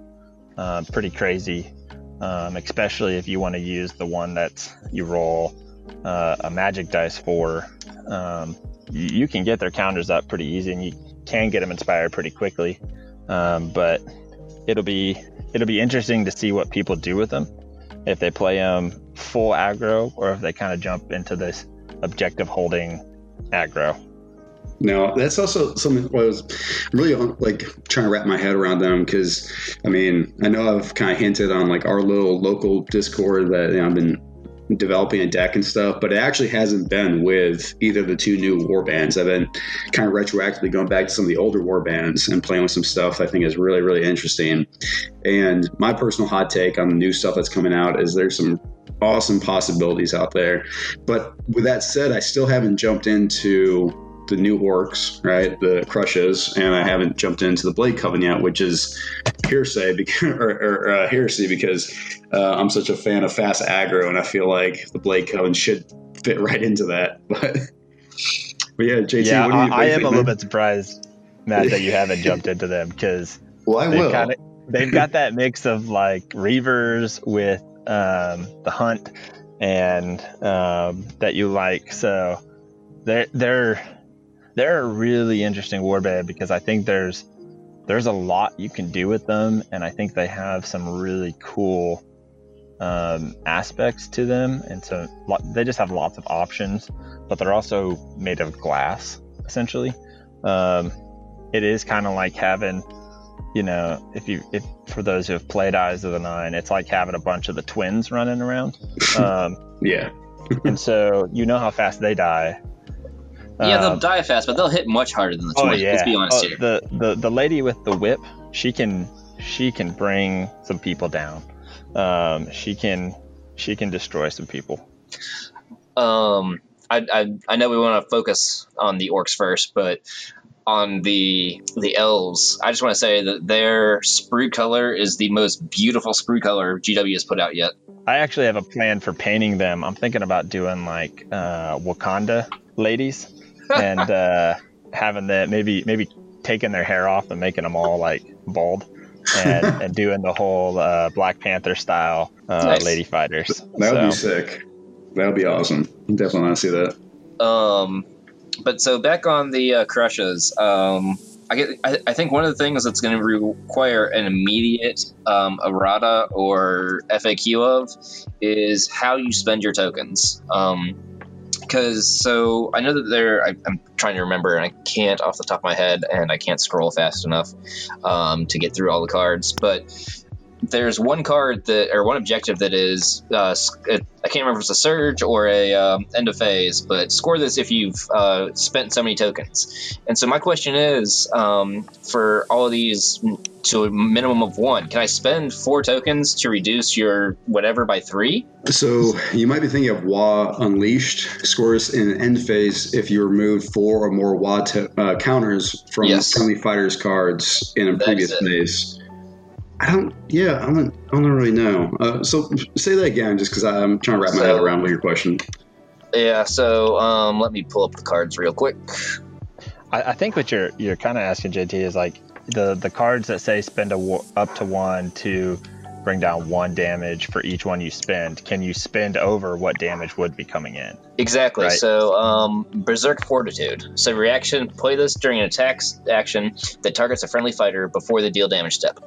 uh, pretty crazy, um, especially if you want to use the one that you roll uh, a magic dice for. Um, you, you, can get their counters up pretty easy and you can get them inspired pretty quickly. Um, but it'll be it'll be interesting to see what people do with them if they play them full aggro or if they kind of jump into this objective holding aggro. No, that's also something I was really like trying to wrap my head around them because I mean I know I've kind of hinted on like our little local Discord that you know, I've been developing a deck and stuff, but it actually hasn't been with either of the two new war bands. I've been kind of retroactively going back to some of the older war bands and playing with some stuff I think is really, really interesting. And my personal hot take on the new stuff that's coming out is there's some awesome possibilities out there. But with that said, I still haven't jumped into the new orcs, right? The Krushas, and I haven't jumped into the blade coven yet, which is hearsay because, or, or uh, heresy because uh, I'm such a fan of fast aggro, and I feel like the blade coven should fit right into that. But, but yeah, JT, yeah, what do you, I, I am a little bit surprised, Matt, that you haven't jumped into them because well, I will. Kinda, they've got that mix of like reavers with um, the hunt and um, that you like. So they're they're they're a really interesting warband because I think there's there's a lot you can do with them, and I think they have some really cool um, aspects to them, and so they just have lots of options. But they're also made of glass, essentially. Um, it is kind of like having, you know, if you if for those who have played Eyes of the Nine, it's like having a bunch of the twins running around. Um, yeah. and so you know how fast they die, yeah, they'll um, die fast, but they'll hit much harder than the oh, Yeah. Let's be honest oh, here. The, the the lady with the whip, she can she can bring some people down. Um, she can she can destroy some people. Um, I I, I know we want to focus on the orcs first, but on the the elves, I just want to say that their sprue color is the most beautiful sprue color GW has put out yet. I actually have a plan for painting them. I'm thinking about doing like uh, Wakanda ladies and uh, having that maybe maybe taking their hair off and making them all like bald. and, and doing the whole uh, Black Panther style uh, nice. lady fighters. That would so. be sick. That would be awesome. Definitely want to see that. Um, but so back on the uh, Krushas, um, I get. I, I, think one of the things that's going to require an immediate um, errata or FAQ of is how you spend your tokens. Um, because so I know that there. I, am trying to remember, and I can't off the top of my head, and I can't scroll fast enough um, to get through all the cards. But there's one card that or one objective that is uh, can't remember if it's a surge or a um, end of phase, but score this if you've uh, spent so many tokens. And so my question is, um, for all of these to a minimum of one, can I spend four tokens to reduce your whatever by three? So you might be thinking of Waaagh Unleashed scores in an end phase if you remove four or more Waaagh t- uh, counters from yes. friendly fighters cards in a previous phase. I don't. Yeah, I don't. I don't really know. Uh, so say that again, just because I'm trying to wrap my so, head around your question. Yeah. So um, let me pull up the cards real quick. I, I think what you're you're kind of asking, JT, is like the the cards that say spend a up to one to bring down one damage for each one you spend. Can you spend over what damage would be coming in? Exactly. Right? So, um, Berserk Fortitude. So, reaction play this during an attack action that targets a friendly fighter before the deal damage step.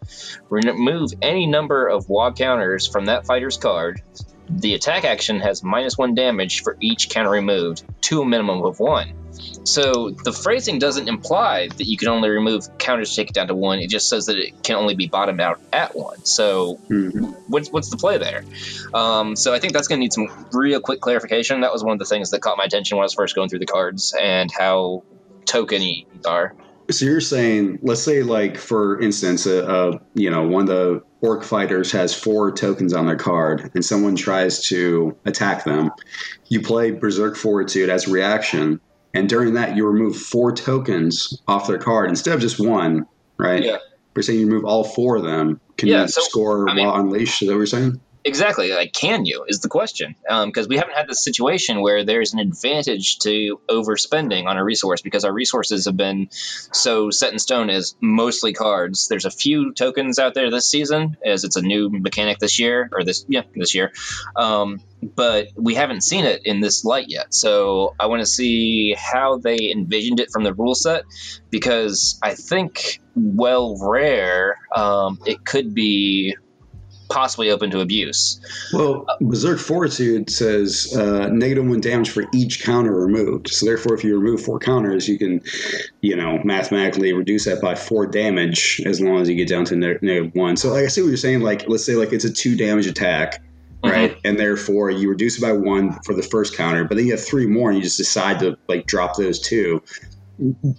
Remove any number of Waaagh counters from that fighter's card. The attack action has minus one damage for each counter removed, to a minimum of one. So the phrasing doesn't imply that you can only remove counters to take it down to one. It just says that it can only be bottomed out at one. So mm-hmm. what's what's the play there? Um, so I think that's going to need some real quick clarification. That was one of the things that caught my attention when I was first going through the cards and how tokeny are. So you're saying, let's say, like for instance, a, a, you know one of the orc fighters has four tokens on their card, and someone tries to attack them. You play Berserk Fortitude as reaction, and during that you remove four tokens off their card instead of just one, right? Yeah. We're saying you remove all four of them. Can yeah, you so, score I mean, Waaagh Unleashed? Is that what you're saying? Exactly. Like, can you is the question? Because um, we haven't had this situation where there's an advantage to overspending on a resource because our resources have been so set in stone as mostly cards. There's a few tokens out there this season, as it's a new mechanic this year or this yeah this year, um, but we haven't seen it in this light yet. So I want to see how they envisioned it from the rule set because I think well rare um, it could be possibly open to abuse. Well, Berserk Fortitude says uh, negative one damage for each counter removed. So therefore, if you remove four counters, you can, you know, mathematically reduce that by four damage as long as you get down to negative one. So like I see what you're saying. Like let's say like it's a two damage attack. Right, mm-hmm. and therefore you reduce it by one for the first counter, but then you have three more, and you just decide to like drop those two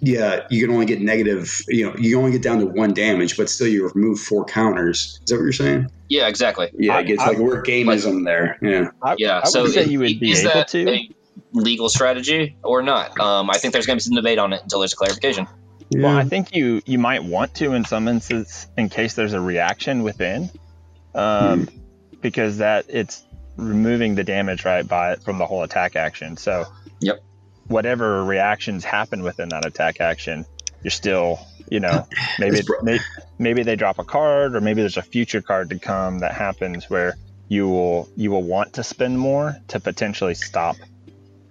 yeah, you can only get negative. You know, you only get down to one damage, but still you remove four counters. Is that what you're saying? Yeah, exactly. Yeah, it gets I, like word gameism like, there. Yeah, I, yeah. I so say you would be able to a legal strategy or not? Um, I think there's going to be some debate on it until there's a clarification. Yeah. Well, I think you you might want to in some instances in case there's a reaction within, um, hmm. because that it's removing the damage right by from the whole attack action. So yep whatever reactions happen within that attack action, you're still, you know, maybe, maybe maybe they drop a card, or maybe there's a future card to come that happens where you will you will want to spend more to potentially stop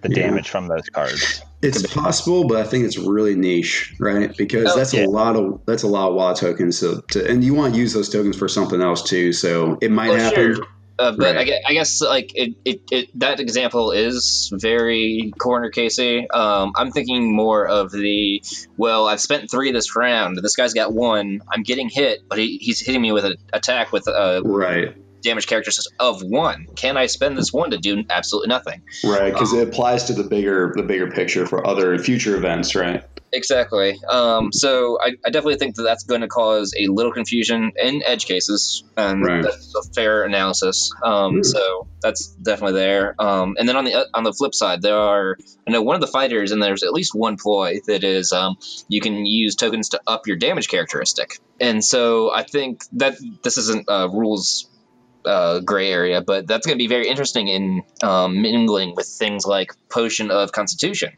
the yeah. damage from those cards. It's possible, but I think it's really niche, right? Because oh, that's yeah. a lot of that's a lot of Waaagh tokens. So to, and you want to use those tokens for something else too. So it might well, happen. Sure. Uh, but right. I, guess, I, guess, like it, it, it, that example is very corner casey. Um, I'm thinking more of the well, I've spent three this round. This guy's got one. I'm getting hit, but he, he's hitting me with an attack with a right damage characteristics of one. Can I spend this one to do absolutely nothing? Right, because um, it applies to the bigger the bigger picture for other future events, right? Exactly. Um, so I, I, definitely think that that's going to cause a little confusion in edge cases, and right. that's a fair analysis. Um, mm. So that's definitely there. Um, and then on the on the flip side, there are I know one of the fighters, and there's at least one ploy that is um, you can use tokens to up your damage characteristic. And so I think that this isn't uh, rules uh, gray area, but that's going to be very interesting in um, mingling with things like potion of constitution,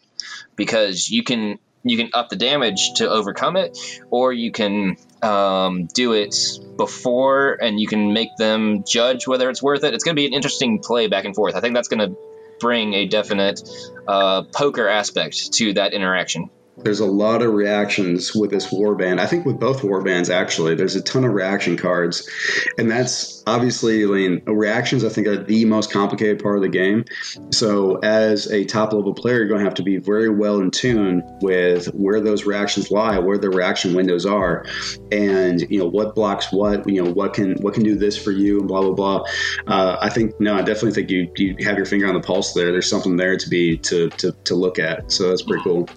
because you can you can up the damage to overcome it, or you can um, do it before and you can make them judge whether it's worth it. It's going to be an interesting play back and forth. I think that's going to bring a definite uh, poker aspect to that interaction there's a lot of reactions with this warband. I think with both warbands actually, there's a ton of reaction cards, and that's obviously I mean reactions. I think are the most complicated part of the game. So as a top level player, you're going to have to be very well in tune with where those reactions lie, where the reaction windows are, and you know what blocks what. You know what can what can do this for you, and blah blah blah. Uh, I think no, I definitely think you you have your finger on the pulse there. There's something there to be to to, to look at. So that's pretty cool.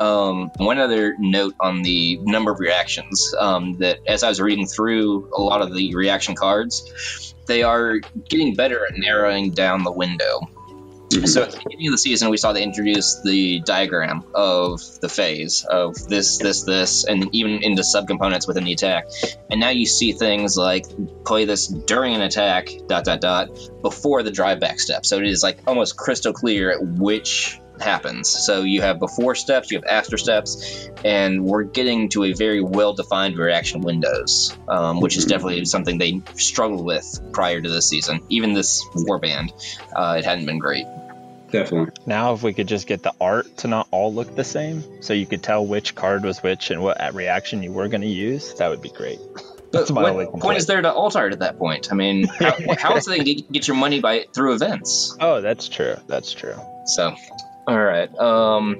Um, one other note on the number of reactions um, that as I was reading through a lot of the reaction cards, they are getting better at narrowing down the window. Mm-hmm. So at the beginning of the season, we saw they introduce the diagram of the phase of this, this, this, and even into subcomponents within the attack. And now you see things like play this during an attack, dot, dot, dot, before the drive back step. So it is like almost crystal clear at which happens. So you have before steps, you have after steps, and we're getting to a very well defined reaction windows, um, which is mm-hmm. definitely something they struggled with prior to this season. Even this warband, uh, it hadn't been great. Definitely. Now, if we could just get the art to not all look the same, so you could tell which card was which and what reaction you were going to use, that would be great. That's my what point is there to alter it at that point? I mean, how, how else do they get, get your money by through events? Oh, that's true. That's true. So, all right. Um,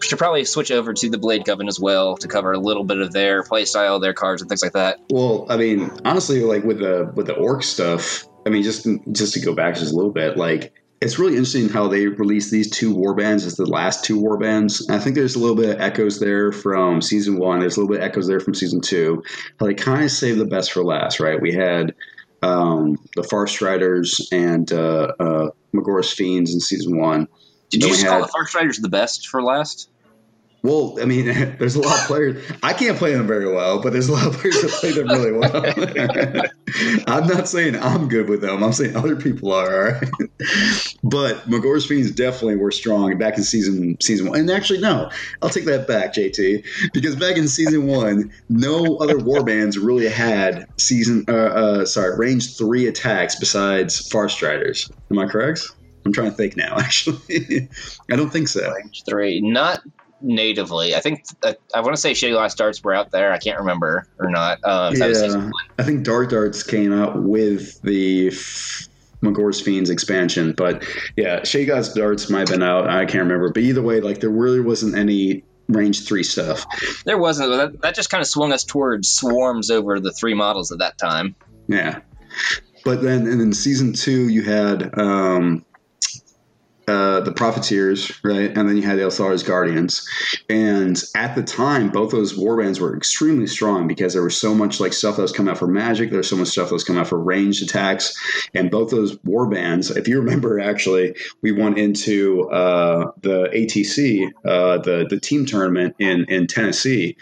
should probably switch over to the Blade Coven as well to cover a little bit of their playstyle, their cards, and things like that. Well, I mean, honestly, like with the with the orc stuff, I mean, just just to go back just a little bit, like it's really interesting how they released these two war bands as the last two war bands. I think there's a little bit of echoes there from season one. There's a little bit of echoes there from season two. How they kind of saved the best for last, right? We had um, the Farstriders and uh, uh, Magore's Fiends in season one. Did you just had, call the Farstriders the best for last? Well, I mean, there's a lot of players. I can't play them very well, but there's a lot of players that play them really well. I'm not saying I'm good with them. I'm saying other people are. Right? but Magore's Fiends definitely were strong back in season season one. And actually, no, I'll take that back, JT, because back in season one, no other warbands really had season. Uh, uh, sorry, range three attacks besides Farstriders. Am I correct? I'm trying to think now. Actually, I don't think so. Range three, not natively. I think uh, I want to say Shady Glass Darts were out there. I can't remember or not. Uh, yeah, I think Dark Darts came out with the F- Magore's Fiends expansion, but yeah, Shady Glass Darts might have been out. I can't remember, but either way, like there really wasn't any range three stuff. There wasn't. That, that just kind of swung us towards swarms over the three models at that time. Yeah. But then, and in season two, you had um, uh, the Profiteers, right? And then you had Ylthari's Guardians. And at the time, both those warbands were extremely strong because there was so much like stuff that was coming out for magic. There's so much stuff that was coming out for ranged attacks. And both those warbands, if you remember, actually, we went into uh, the ATC, uh, the the team tournament in in Tennessee.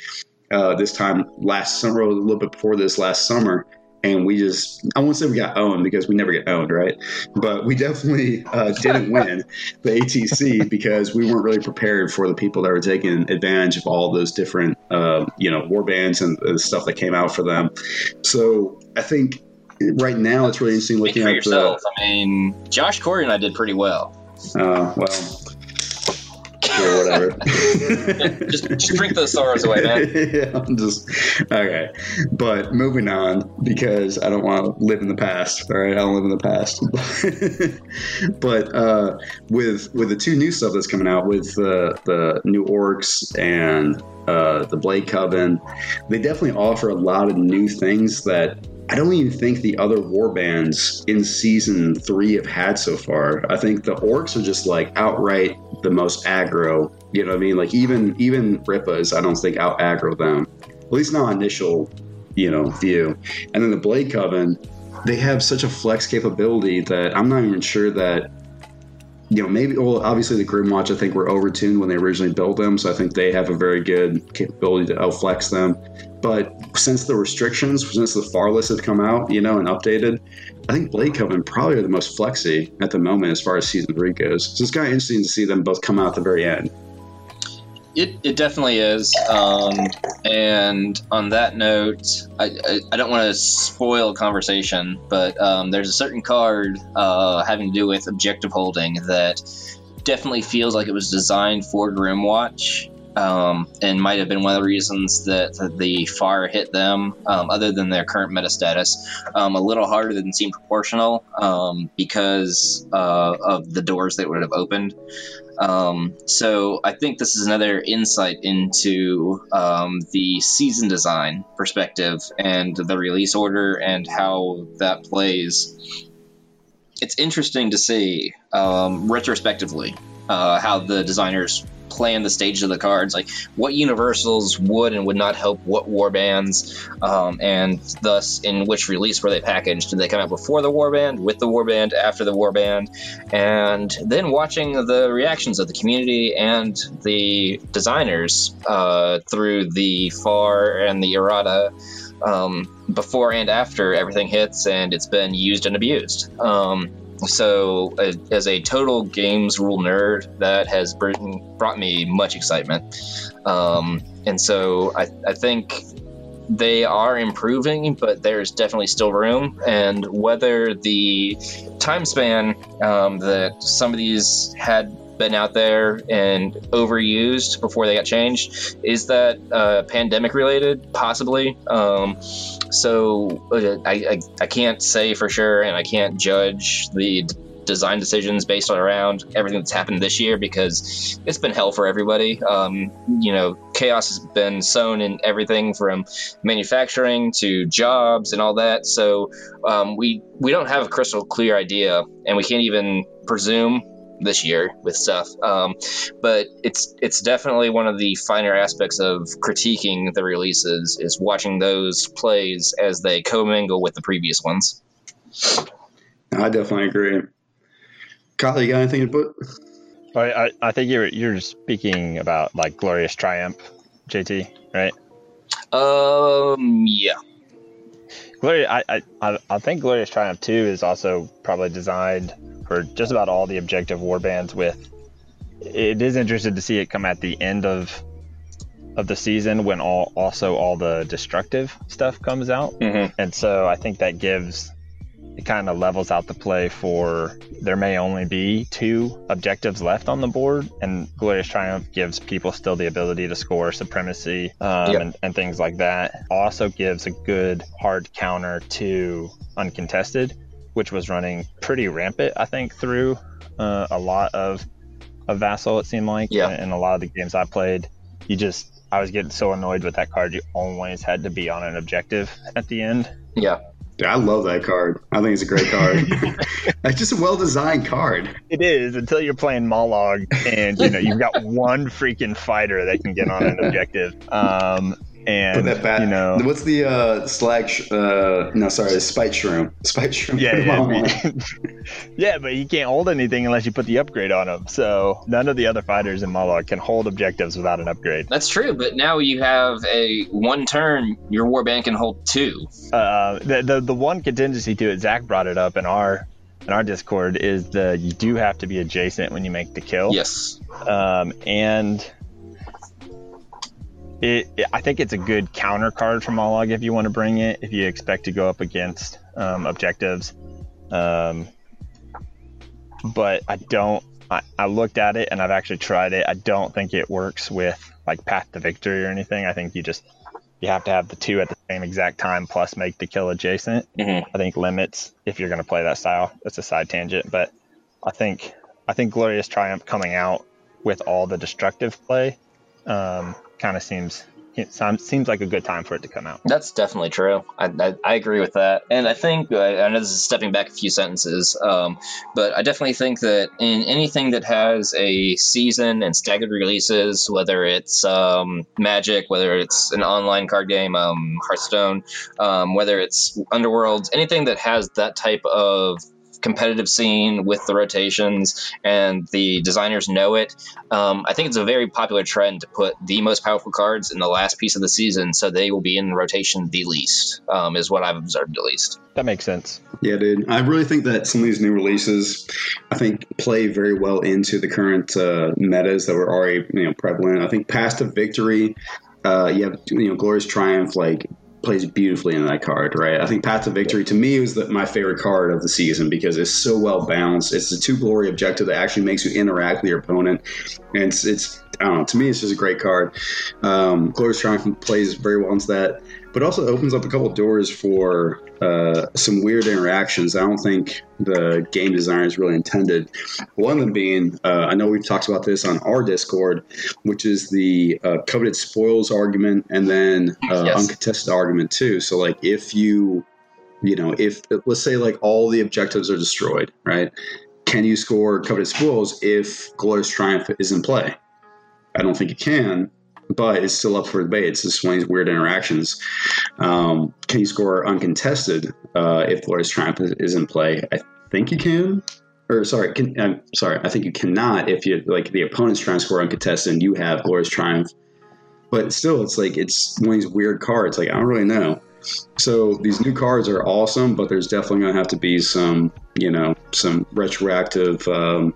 Uh, this time last summer, a little bit before this last summer, and we just I won't say we got owned because we never get owned, right? But we definitely uh, didn't win the ATC because we weren't really prepared for the people that were taking advantage of all those different uh, you know war bands and the stuff that came out for them. So I think right now it's really interesting looking at yourself. The, I mean, Josh Corey and I did pretty well. Uh, well, or whatever. just, just drink those sorrows away, man. yeah, I'm just okay. But moving on because I don't want to live in the past. All right, I don't live in the past. but uh, with with the two new stuff that's coming out with the the new orcs and uh, the Blade Coven, they definitely offer a lot of new things that I don't even think the other war bands in season three have had so far. I think the orcs are just like outright the most aggro. You know what I mean? Like even even Rippas, I don't think out aggro them. At least not initial, you know, view. And then the Blade Coven, they have such a flex capability that I'm not even sure that you know, maybe, well, obviously the Grymwatch, I think, were overtuned when they originally built them. So I think they have a very good capability to outflex them. But since the restrictions, since the far lists have come out, you know, and updated, I think Blade Coven probably are the most flexy at the moment as far as season three goes. So it's kind of interesting to see them both come out at the very end. It, it definitely is. Um, and on that note, I, I, I don't want to spoil conversation, but um, there's a certain card uh, having to do with objective holding that definitely feels like it was designed for Grymwatch. Um, and might have been one of the reasons that, the FAR hit them, um, other than their current meta status, um, a little harder than seemed proportional um, because uh, of the doors that would have opened. Um, so I think this is another insight into um, the season design perspective and the release order and how that plays. It's interesting to see um, retrospectively uh, how the designers plan the stage of the cards, like what universals would and would not help what warbands, um, and thus in which release were they packaged? Did they come out before the warband, with the warband, after the warband? And then watching the reactions of the community and the designers uh, through the FAR and the errata. Um, before and after everything hits and it's been used and abused. Um, so, uh, as a total games rule nerd, that has brought me much excitement. Um, and so, I, I think they are improving, but there's definitely still room. And whether the time span um, that some of these had been out there and overused before they got changed. Is that uh, pandemic related? Possibly. Um, so uh, I, I, I, can't say for sure, and I can't judge the d- design decisions based on around everything that's happened this year because it's been hell for everybody. Um, you know, chaos has been sown in everything from manufacturing to jobs and all that. So um, we we don't have a crystal clear idea, and we can't even presume this year with stuff. Um, but it's it's definitely one of the finer aspects of critiquing the releases is watching those plays as they commingle with the previous ones. I definitely agree. Kyle, you got anything to put? I, I think you're you're speaking about like Glorious Triumph, JT, right? Um, yeah. Gloria, I, I I think Glorious Triumph Two is also probably designed for just about all the objective warbands with it is interesting to see it come at the end of of the season when all also all the destructive stuff comes out mm-hmm. and so i think that gives it kind of levels out the play for there may only be two objectives left on the board and glorious triumph gives people still the ability to score supremacy um, yep. and, and things like that also gives a good hard counter to uncontested which was running pretty rampant, I think, through uh, a lot of of Vassal. It seemed like, yeah. In a lot of the games I played, you just I was getting so annoyed with that card. You always had to be on an objective at the end. Yeah. Dude, I love that card. I think it's a great card. it's just a well designed card. It is until you're playing Mollog and you know you've got one freaking fighter that can get on an objective. Um, and that bat, you know. What's the uh slag sh- uh no sorry the spite shroom. Spite shroom. Yeah yeah, yeah. But he can't hold anything unless you put the upgrade on him so none of the other fighters in Mollog can hold objectives without an upgrade. That's true but now you have a one turn your warband can hold two. Uh the, the the one contingency to it zach brought it up in our in our discord is the you do have to be adjacent when you make the kill. Yes. Um and it, it, I think it's a good counter card from Mollog if you want to bring it, if you expect to go up against um, objectives. Um, but I don't. I, I looked at it and I've actually tried it. I don't think it works with like path to victory or anything. I think you just you have to have the two at the same exact time plus make the kill adjacent. Mm-hmm. I think limits if you're going to play that style. That's a side tangent, but I think I think Glorious Triumph coming out with all the destructive play um, kind of seems it seems like a good time for it to come out. That's definitely true. I, I, I agree with that. And I think, I know this is stepping back a few sentences, um, but I definitely think that in anything that has a season and staggered releases, whether it's um, Magic, whether it's an online card game, um, Hearthstone, um, whether it's Underworlds, anything that has that type of competitive scene with the rotations and the designers know it. Um, I think it's a very popular trend to put the most powerful cards in the last piece of the season so they will be in rotation the least, um, is what I've observed at least. That makes sense. Yeah, dude. I really think that some of these new releases, I think, play very well into the current uh, metas that were already you know prevalent. I think Path to Victory, uh, you have you know Glorious Triumph, like plays beautifully in that card, right? I think Path to Victory to me was the, my favorite card of the season because it's so well balanced. It's a two glory objective that actually makes you interact with your opponent, and it's, it's I don't know. To me, it's just a great card. Um, Glorious Triumph plays very well into that, but also opens up a couple doors for uh, some weird interactions. I don't think the game designers really intended. One of them being, uh, I know we've talked about this on our Discord, which is the uh, coveted spoils argument, and then uh, yes. uncontested argument too. So, like, if you, you know, if let's say like all the objectives are destroyed, right? Can you score coveted spoils if Glorious Triumph is in play? I don't think you can, but it's still up for debate. It's just one of these weird interactions. Um, can you score uncontested uh, if Glorious Triumph is in play? I think you can. Or sorry, can, I'm sorry. I think you cannot if you like the opponent's trying to score uncontested and you have Glorious Triumph. But still, it's like it's one of these weird cards. Like I don't really know. So these new cards are awesome, but there's definitely going to have to be some, you know, some retroactive, um,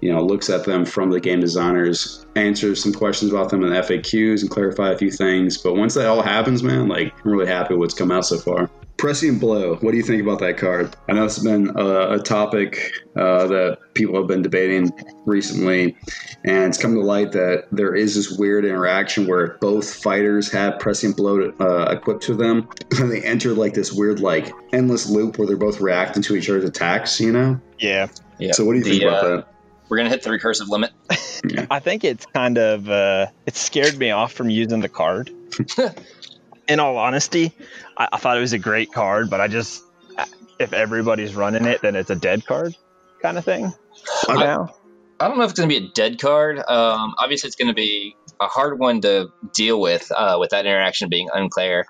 you know, looks at them from the game designers, answers some questions about them in the FAQs, and clarify a few things. But once that all happens, man, like I'm really happy with what's come out so far. Prescient Blow. What do you think about that card? I know it's been a, a topic uh, that people have been debating recently, and it's come to light that there is this weird interaction where both fighters have Prescient Blow uh, equipped to them, and they enter like this weird, like endless loop where they're both reacting to each other's attacks. You know? Yeah. Yeah. So what do you think The, about uh, that? We're gonna hit the recursive limit. I think it's kind of uh, it scared me off from using the card. In all honesty, I, I thought it was a great card, but I just if everybody's running it, then it's a dead card kind of thing. I- now. I don't know if it's going to be a dead card. Um, obviously, it's going to be a hard one to deal with, uh, with that interaction being unclear.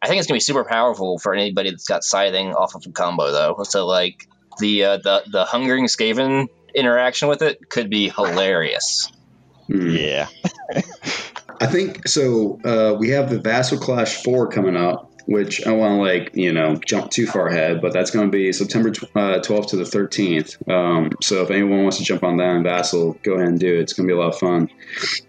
I think it's going to be super powerful for anybody that's got scything off of a combo, though. So, like the uh, the the hungering Skaven interaction with it could be hilarious. Hmm. Yeah. I think so. Uh, we have the Vassal Clash Four coming up, which I want to like you know jump too far ahead, but that's going to be September tw- uh, 12th to the 13th. Um, so if anyone wants to jump on that in Vassal, go ahead and do it. It's going to be a lot of fun.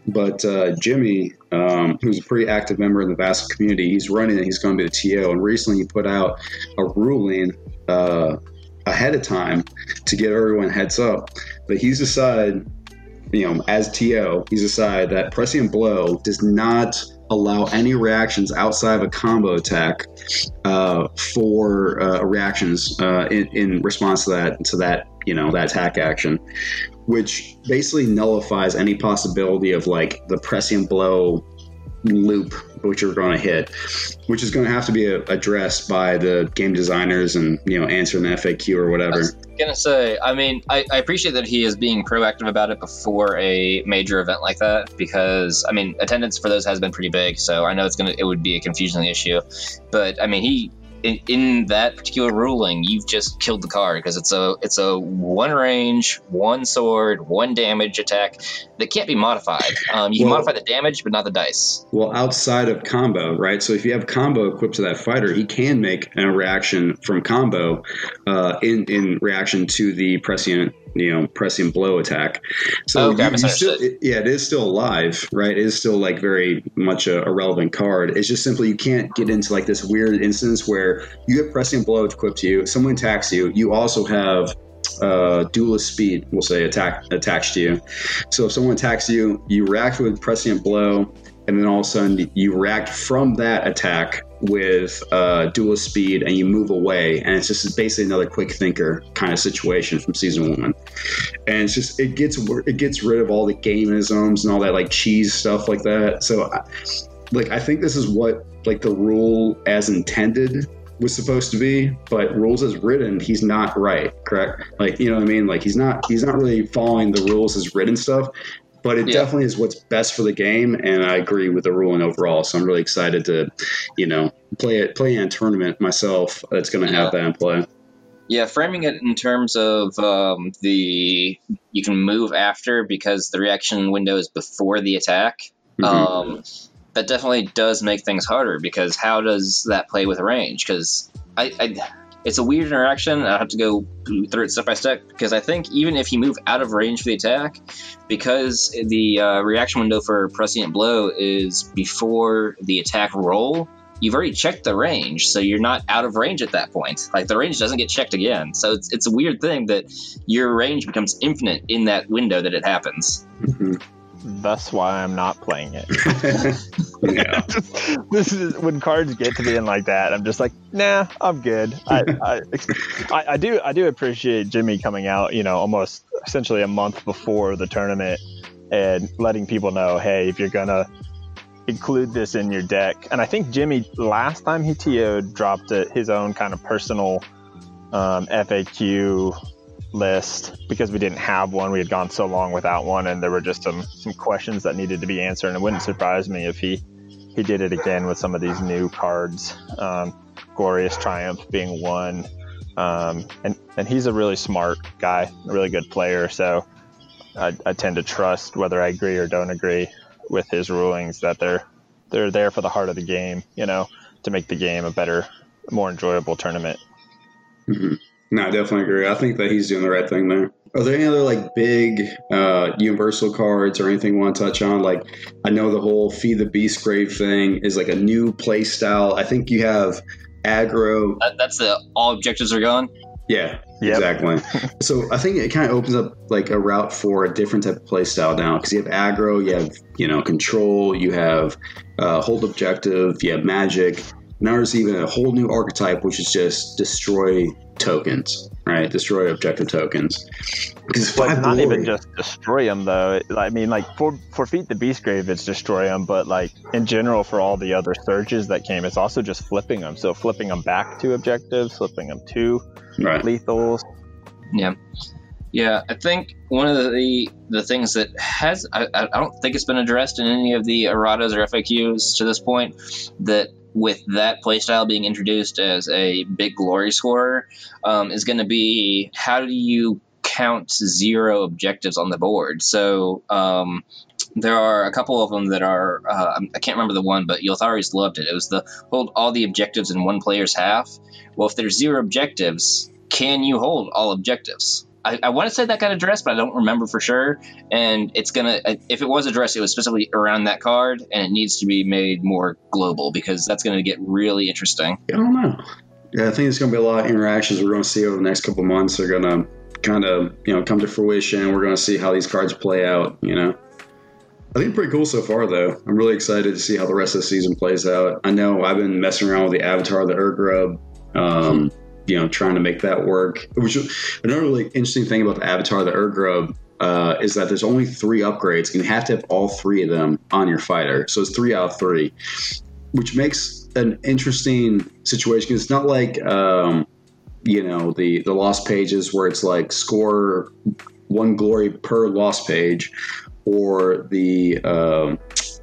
But uh, Jimmy, um, who's a pretty active member in the Vassal community, he's running it. He's going to be the TO, and recently he put out a ruling. Uh, ahead of time to give everyone heads up. But he's decided you know, as TO, he's decided that prescient blow does not allow any reactions outside of a combo attack uh, for uh, reactions uh, in, in response to that to that you know that attack action, which basically nullifies any possibility of like the prescient blow loop which you're going to hit, which is going to have to be uh, addressed by the game designers and you know answering the FAQ or whatever. I was gonna say, I mean, I, I appreciate that he is being proactive about it before a major event like that because I mean, attendance for those has been pretty big, so I know it's gonna it would be a confusing issue, but I mean, he in, in that particular ruling, you've just killed the card because it's a it's a one range, one sword, one damage attack that can't be modified. Um, you can modify the damage, but not the dice. Well, outside of combo, right? So if you have combo equipped to that fighter, he can make a reaction from combo uh, in in reaction to the prescient, you know, prescient blow attack. So Okay, you- you still, it- yeah, it is still alive, right? It is still like very much a, a relevant card. It's just simply you can't get into like this weird instance where you get prescient blow equipped to you, someone attacks you, you also have uh, duelist speed, we'll say, attack attached to you. So if someone attacks you, you react with prescient blow, and then all of a sudden you react from that attack with uh, duelist speed, and you move away, and it's just basically another quick thinker kind of situation from season one. And it's just it gets it gets rid of all the gameisms and all that like cheese stuff like that. So, I, like I think this is what like the rule as intended was supposed to be, but rules as written, he's not right, correct? Like, you know what I mean? Like he's not he's not really following the rules as written stuff, but it Yeah. definitely is what's best for the game, and I agree with the ruling overall. So I'm really excited to, you know, play it play in a tournament myself that's gonna have that in play. Yeah, framing it in terms of um, the you can move after because the reaction window is before the attack. Mhm. Um, that definitely does make things harder because how does that play with range? Because I, I, it's a weird interaction. I have to go through it step by step because I think even if you move out of range for the attack, because the uh, reaction window for prescient blow is before the attack roll, you've already checked the range, so you're not out of range at that point. Like the range doesn't get checked again, so it's it's a weird thing that your range becomes infinite in that window that it happens. Mhm. That's why I'm not playing it. yeah. this is when cards get to being like that. I'm just like, nah, I'm good. I, I, I, I do, I do appreciate Jimmy coming out. You know, almost essentially a month before the tournament and letting people know, hey, if you're gonna include this in your deck. And I think Jimmy last time he TO'd dropped it, his own kind of personal um, FAQ list because we didn't have one. We had gone so long without one, and there were just some some questions that needed to be answered. And it wouldn't surprise me if he he did it again with some of these new cards. Um, Glorious Triumph being one, um, and and he's a really smart guy, a really good player. So I, I tend to trust whether I agree or don't agree with his rulings that they're they're there for the heart of the game. You know, to make the game a better, more enjoyable tournament. Mm-hmm. No, I definitely agree. I think that he's doing the right thing there. Are there any other like big uh, universal cards or anything you want to touch on? Like, I know the whole feed the beast grave thing is like a new play style. I think you have aggro. That, that's the all objectives are gone. Yeah, yep. exactly. so I think it kind of opens up like a route for a different type of play style now because you have aggro, you have you know control, you have uh, hold objective, you have magic. Now there's even a whole new archetype which is just destroy tokens, right? Destroy objective tokens. Because well, it's not glory. even just destroy them though. I mean, like for for Feed the Beast Grave, it's destroy them, but like in general for all the other surges that came, it's also just flipping them. So flipping them back to objectives, flipping them to right. lethals. Yeah. Yeah, I think one of the the things that has I, I don't think it's been addressed in any of the erratas or FAQs to this point that with that playstyle being introduced as a big glory scorer um, is going to be how do you count zero objectives on the board? So um, there are a couple of them that are uh, I can't remember the one, but Ylthari's loved it. It was the hold all the objectives in one player's half. Well, if there's zero objectives, can you hold all objectives? I, I want to say that got addressed, but I don't remember for sure. And it's gonna, if it was addressed, it was specifically around that card, and it needs to be made more global because that's going to get really interesting. I don't know. Yeah, I think it's going to be a lot of interactions we're going to see over the next couple months. They're going to kind of, you know, come to fruition. We're going to see how these cards play out. You know, I think pretty cool so far, though. I'm really excited to see how the rest of the season plays out. I know I've been messing around with the Avatar, the Ur Um, you know trying to make that work. Which another really interesting thing about the Avatar, the Urgrub, uh, is that there's only three upgrades, and you have to have all three of them on your fighter. So it's three out of three, which makes an interesting situation it's not like um, you know the the lost pages where it's like score one glory per lost page, or the uh,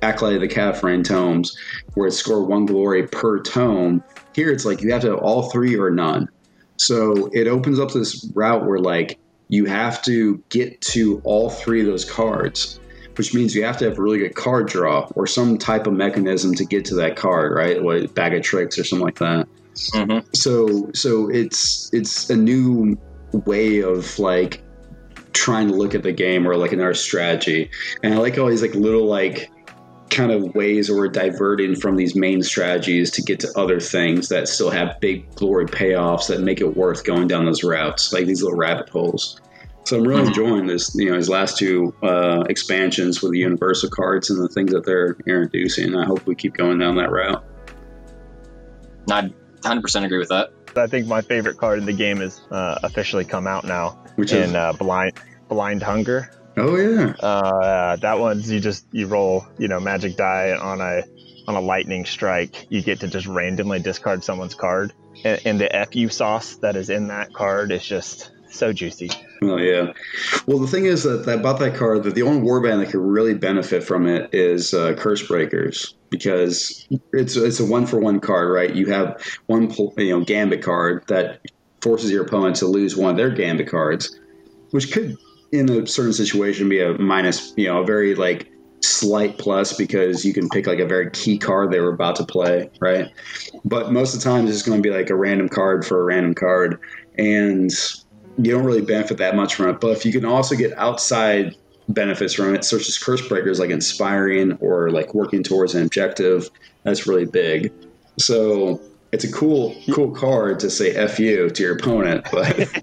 Acolyte of the Katophrane tomes where it's score one glory per tome. Here it's like you have to have all three or none. So it opens up this route where like you have to get to all three of those cards, which means you have to have a really good card draw or some type of mechanism to get to that card, right? Like bag of tricks or something like that. Mm-hmm. So so it's it's a new way of like trying to look at the game or like another strategy. And I like all these like little like kind of ways or we're diverting from these main strategies to get to other things that still have big glory payoffs that make it worth going down those routes, like these little rabbit holes. So I'm really mm-hmm. enjoying this, you know, his last two uh, expansions with the universal cards and the things that they're introducing. I hope we keep going down that route. I 100% agree with that. I think my favorite card in the game is uh, officially come out now, which in is uh, blind blind hunger. Oh yeah. Uh, that one's you just you roll you know magic die on a on a lightning strike. You get to just randomly discard someone's card, and, and the fu sauce that is in that card is just so juicy. Oh yeah. Well, the thing is that, that about that card, that the only warband that could really benefit from it is uh, Curse Breakers because it's it's a one for one card, right? You have one you know Gambit card that forces your opponent to lose one of their Gambit cards, which could in a certain situation be a minus, you know, a very like slight plus because you can pick like a very key card they were about to play, right? But most of the time, it's going to be like a random card for a random card, and you don't really benefit that much from it. But if you can also get outside benefits from it, such as curse breakers, like inspiring or like working towards an objective, that's really big. So it's a cool cool card to say "f you" to your opponent. But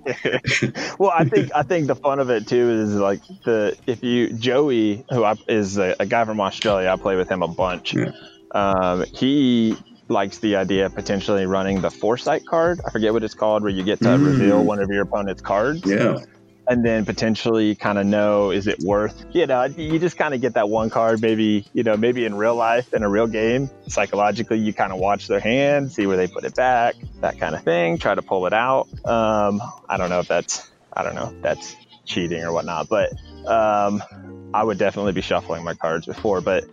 well, I think I think the fun of it too is like the if you Joey, who I, is a, a, guy from Australia, I play with him a bunch. Yeah. Um, he likes the idea of potentially running the foresight card. I forget what it's called, where you get to mm. reveal one of your opponent's cards. Yeah and then potentially kind of know is it worth you know you just kind of get that one card maybe you know maybe in real life in a real game psychologically you kind of watch their hand see where they put it back that kind of thing try to pull it out. Um, i don't know if that's i don't know if that's cheating or whatnot but um, i would definitely be shuffling my cards before but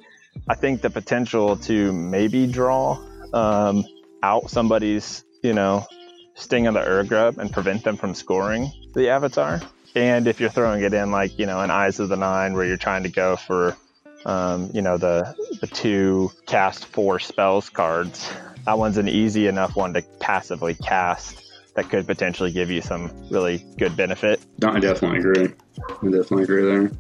i think the potential to maybe draw um, out somebody's you know sting of the Urgrub and prevent them from scoring the avatar and if you're throwing it in like you know an eyes of the nine where you're trying to go for um, you know the the two cast four spells cards that one's an easy enough one to passively cast that could potentially give you some really good benefit. I definitely agree. I definitely agree there.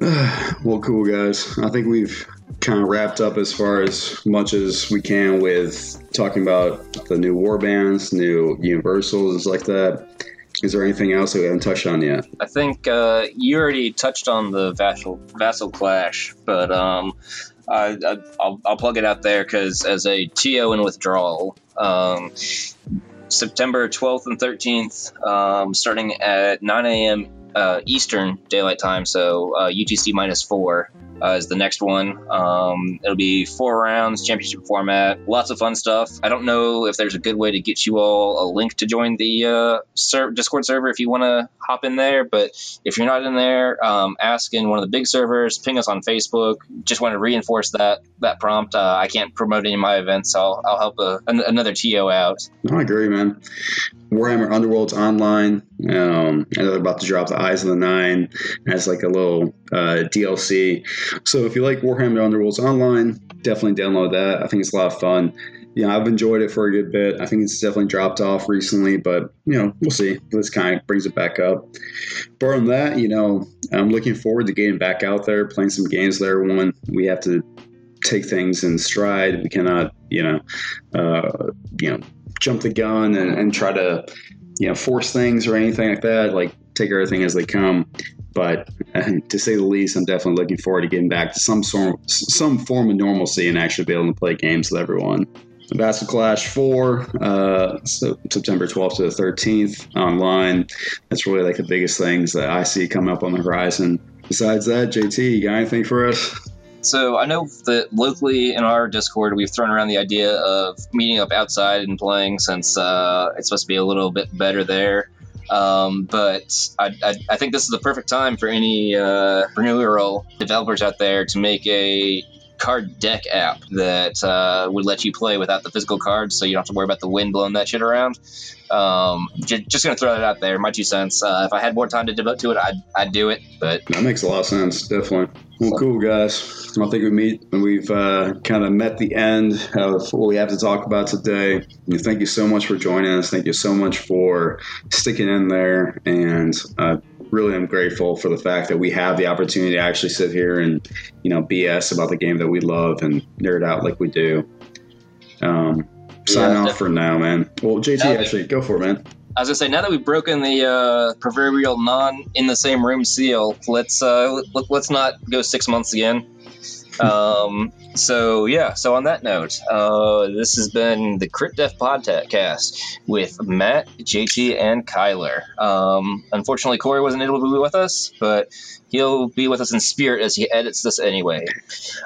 well, cool guys. I think we've kind of wrapped up as far as much as we can with talking about the new war bands, new universals, like that. Is there anything else that we haven't touched on yet? I think uh, you already touched on the vassal vassal clash, but um, I, will I'll plug it out there because as a TO in withdrawal, um, September 12th and 13th, um, starting at 9 a.m. Uh, Eastern Daylight Time, so uh, UTC minus four uh, is the next one. Um, it'll be four rounds, championship format, lots of fun stuff. I don't know if there's a good way to get you all a link to join the uh, ser- Discord server if you want to hop in there. But if you're not in there, um, ask in one of the big servers, ping us on Facebook. Just want to reinforce that that prompt. Uh, I can't promote any of my events, so I'll, I'll help a, an, another TO out. I agree, man. Warhammer Underworlds online. Um, know they're about to drop the Eyes of the Nine as like a little uh, DLC. So if you like Warhammer Underworlds online, definitely download that. I think it's a lot of fun. Yeah, I've enjoyed it for a good bit. I think it's definitely dropped off recently, but you know, we'll see. This kind of brings it back up. But on that, you know, I'm looking forward to getting back out there, playing some games there. One, we have to take things in stride. We cannot, you know, uh, you know, jump the gun and, and try to you know force things or anything like that. Like take everything as they come. But to say the least, I'm definitely looking forward to getting back to some sort, some form of normalcy and actually be able to play games with everyone. Vassal Clash 4, uh, so September 12th to the 13th online. That's really like the biggest things that I see come up on the horizon. Besides that, JT, you got anything for us? So I know that locally in our Discord, we've thrown around the idea of meeting up outside and playing since uh, it's supposed to be a little bit better there. Um, but I, I, I, think this is the perfect time for any uh, entrepreneurial developers out there to make a card deck app that uh, would let you play without the physical cards, so you don't have to worry about the wind blowing that shit around. Um, j- just gonna throw that out there. My two cents. Uh, if I had more time to devote to it, I'd, I'd do it. But that makes a lot of sense, definitely. Well, cool guys. I think we meet and we've uh, kind of met the end of what we have to talk about today. Thank you so much for joining us. Thank you so much for sticking in there and uh, really am grateful for the fact that we have the opportunity to actually sit here and you know BS about the game that we love and nerd out like we do. Um, sign yeah, off definitely. for now, man. Well, JT, actually, go for it, man. I was gonna say now that we've broken the uh, proverbial non in the same room seal, let's uh, let, us not go six months again. Um, so yeah, so on that note, uh, this has been the Crit Def podcast with Matt, JT, and Kyler. Um, unfortunately, Corey wasn't able to be with us, but he'll be with us in spirit as he edits this anyway.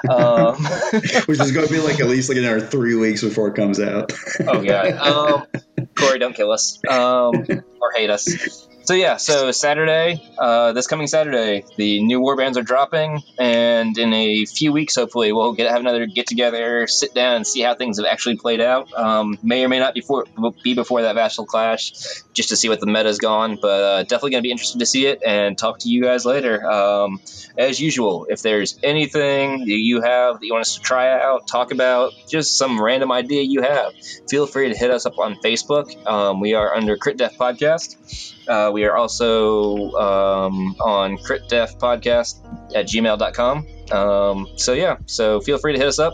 Um, Which is going to be like at least like another three weeks before it comes out. oh god, um, Corey, don't kill us um, or hate us so yeah, so Saturday, uh, this coming Saturday, the new war bands are dropping, and in a few weeks, hopefully, we'll get have another get together, sit down, and see how things have actually played out. Um, may or may not before be before that Vassal Clash, just to see what the meta's gone. But uh, definitely gonna be interested to see it and talk to you guys later. Um, as usual, if there's anything that you have that you want us to try out, talk about, just some random idea you have, feel free to hit us up on Facebook. Um, we are under Crit Def Podcast. Uh, we are also um, on Crit Def Podcast at gmail.com. Um, so, yeah, so feel free to hit us up,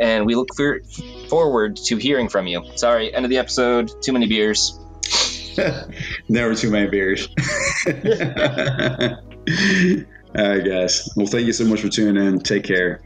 and we look for- forward to hearing from you. Sorry, end of the episode. Too many beers. Never too many beers. All right, guys. Well, thank you so much for tuning in. Take care.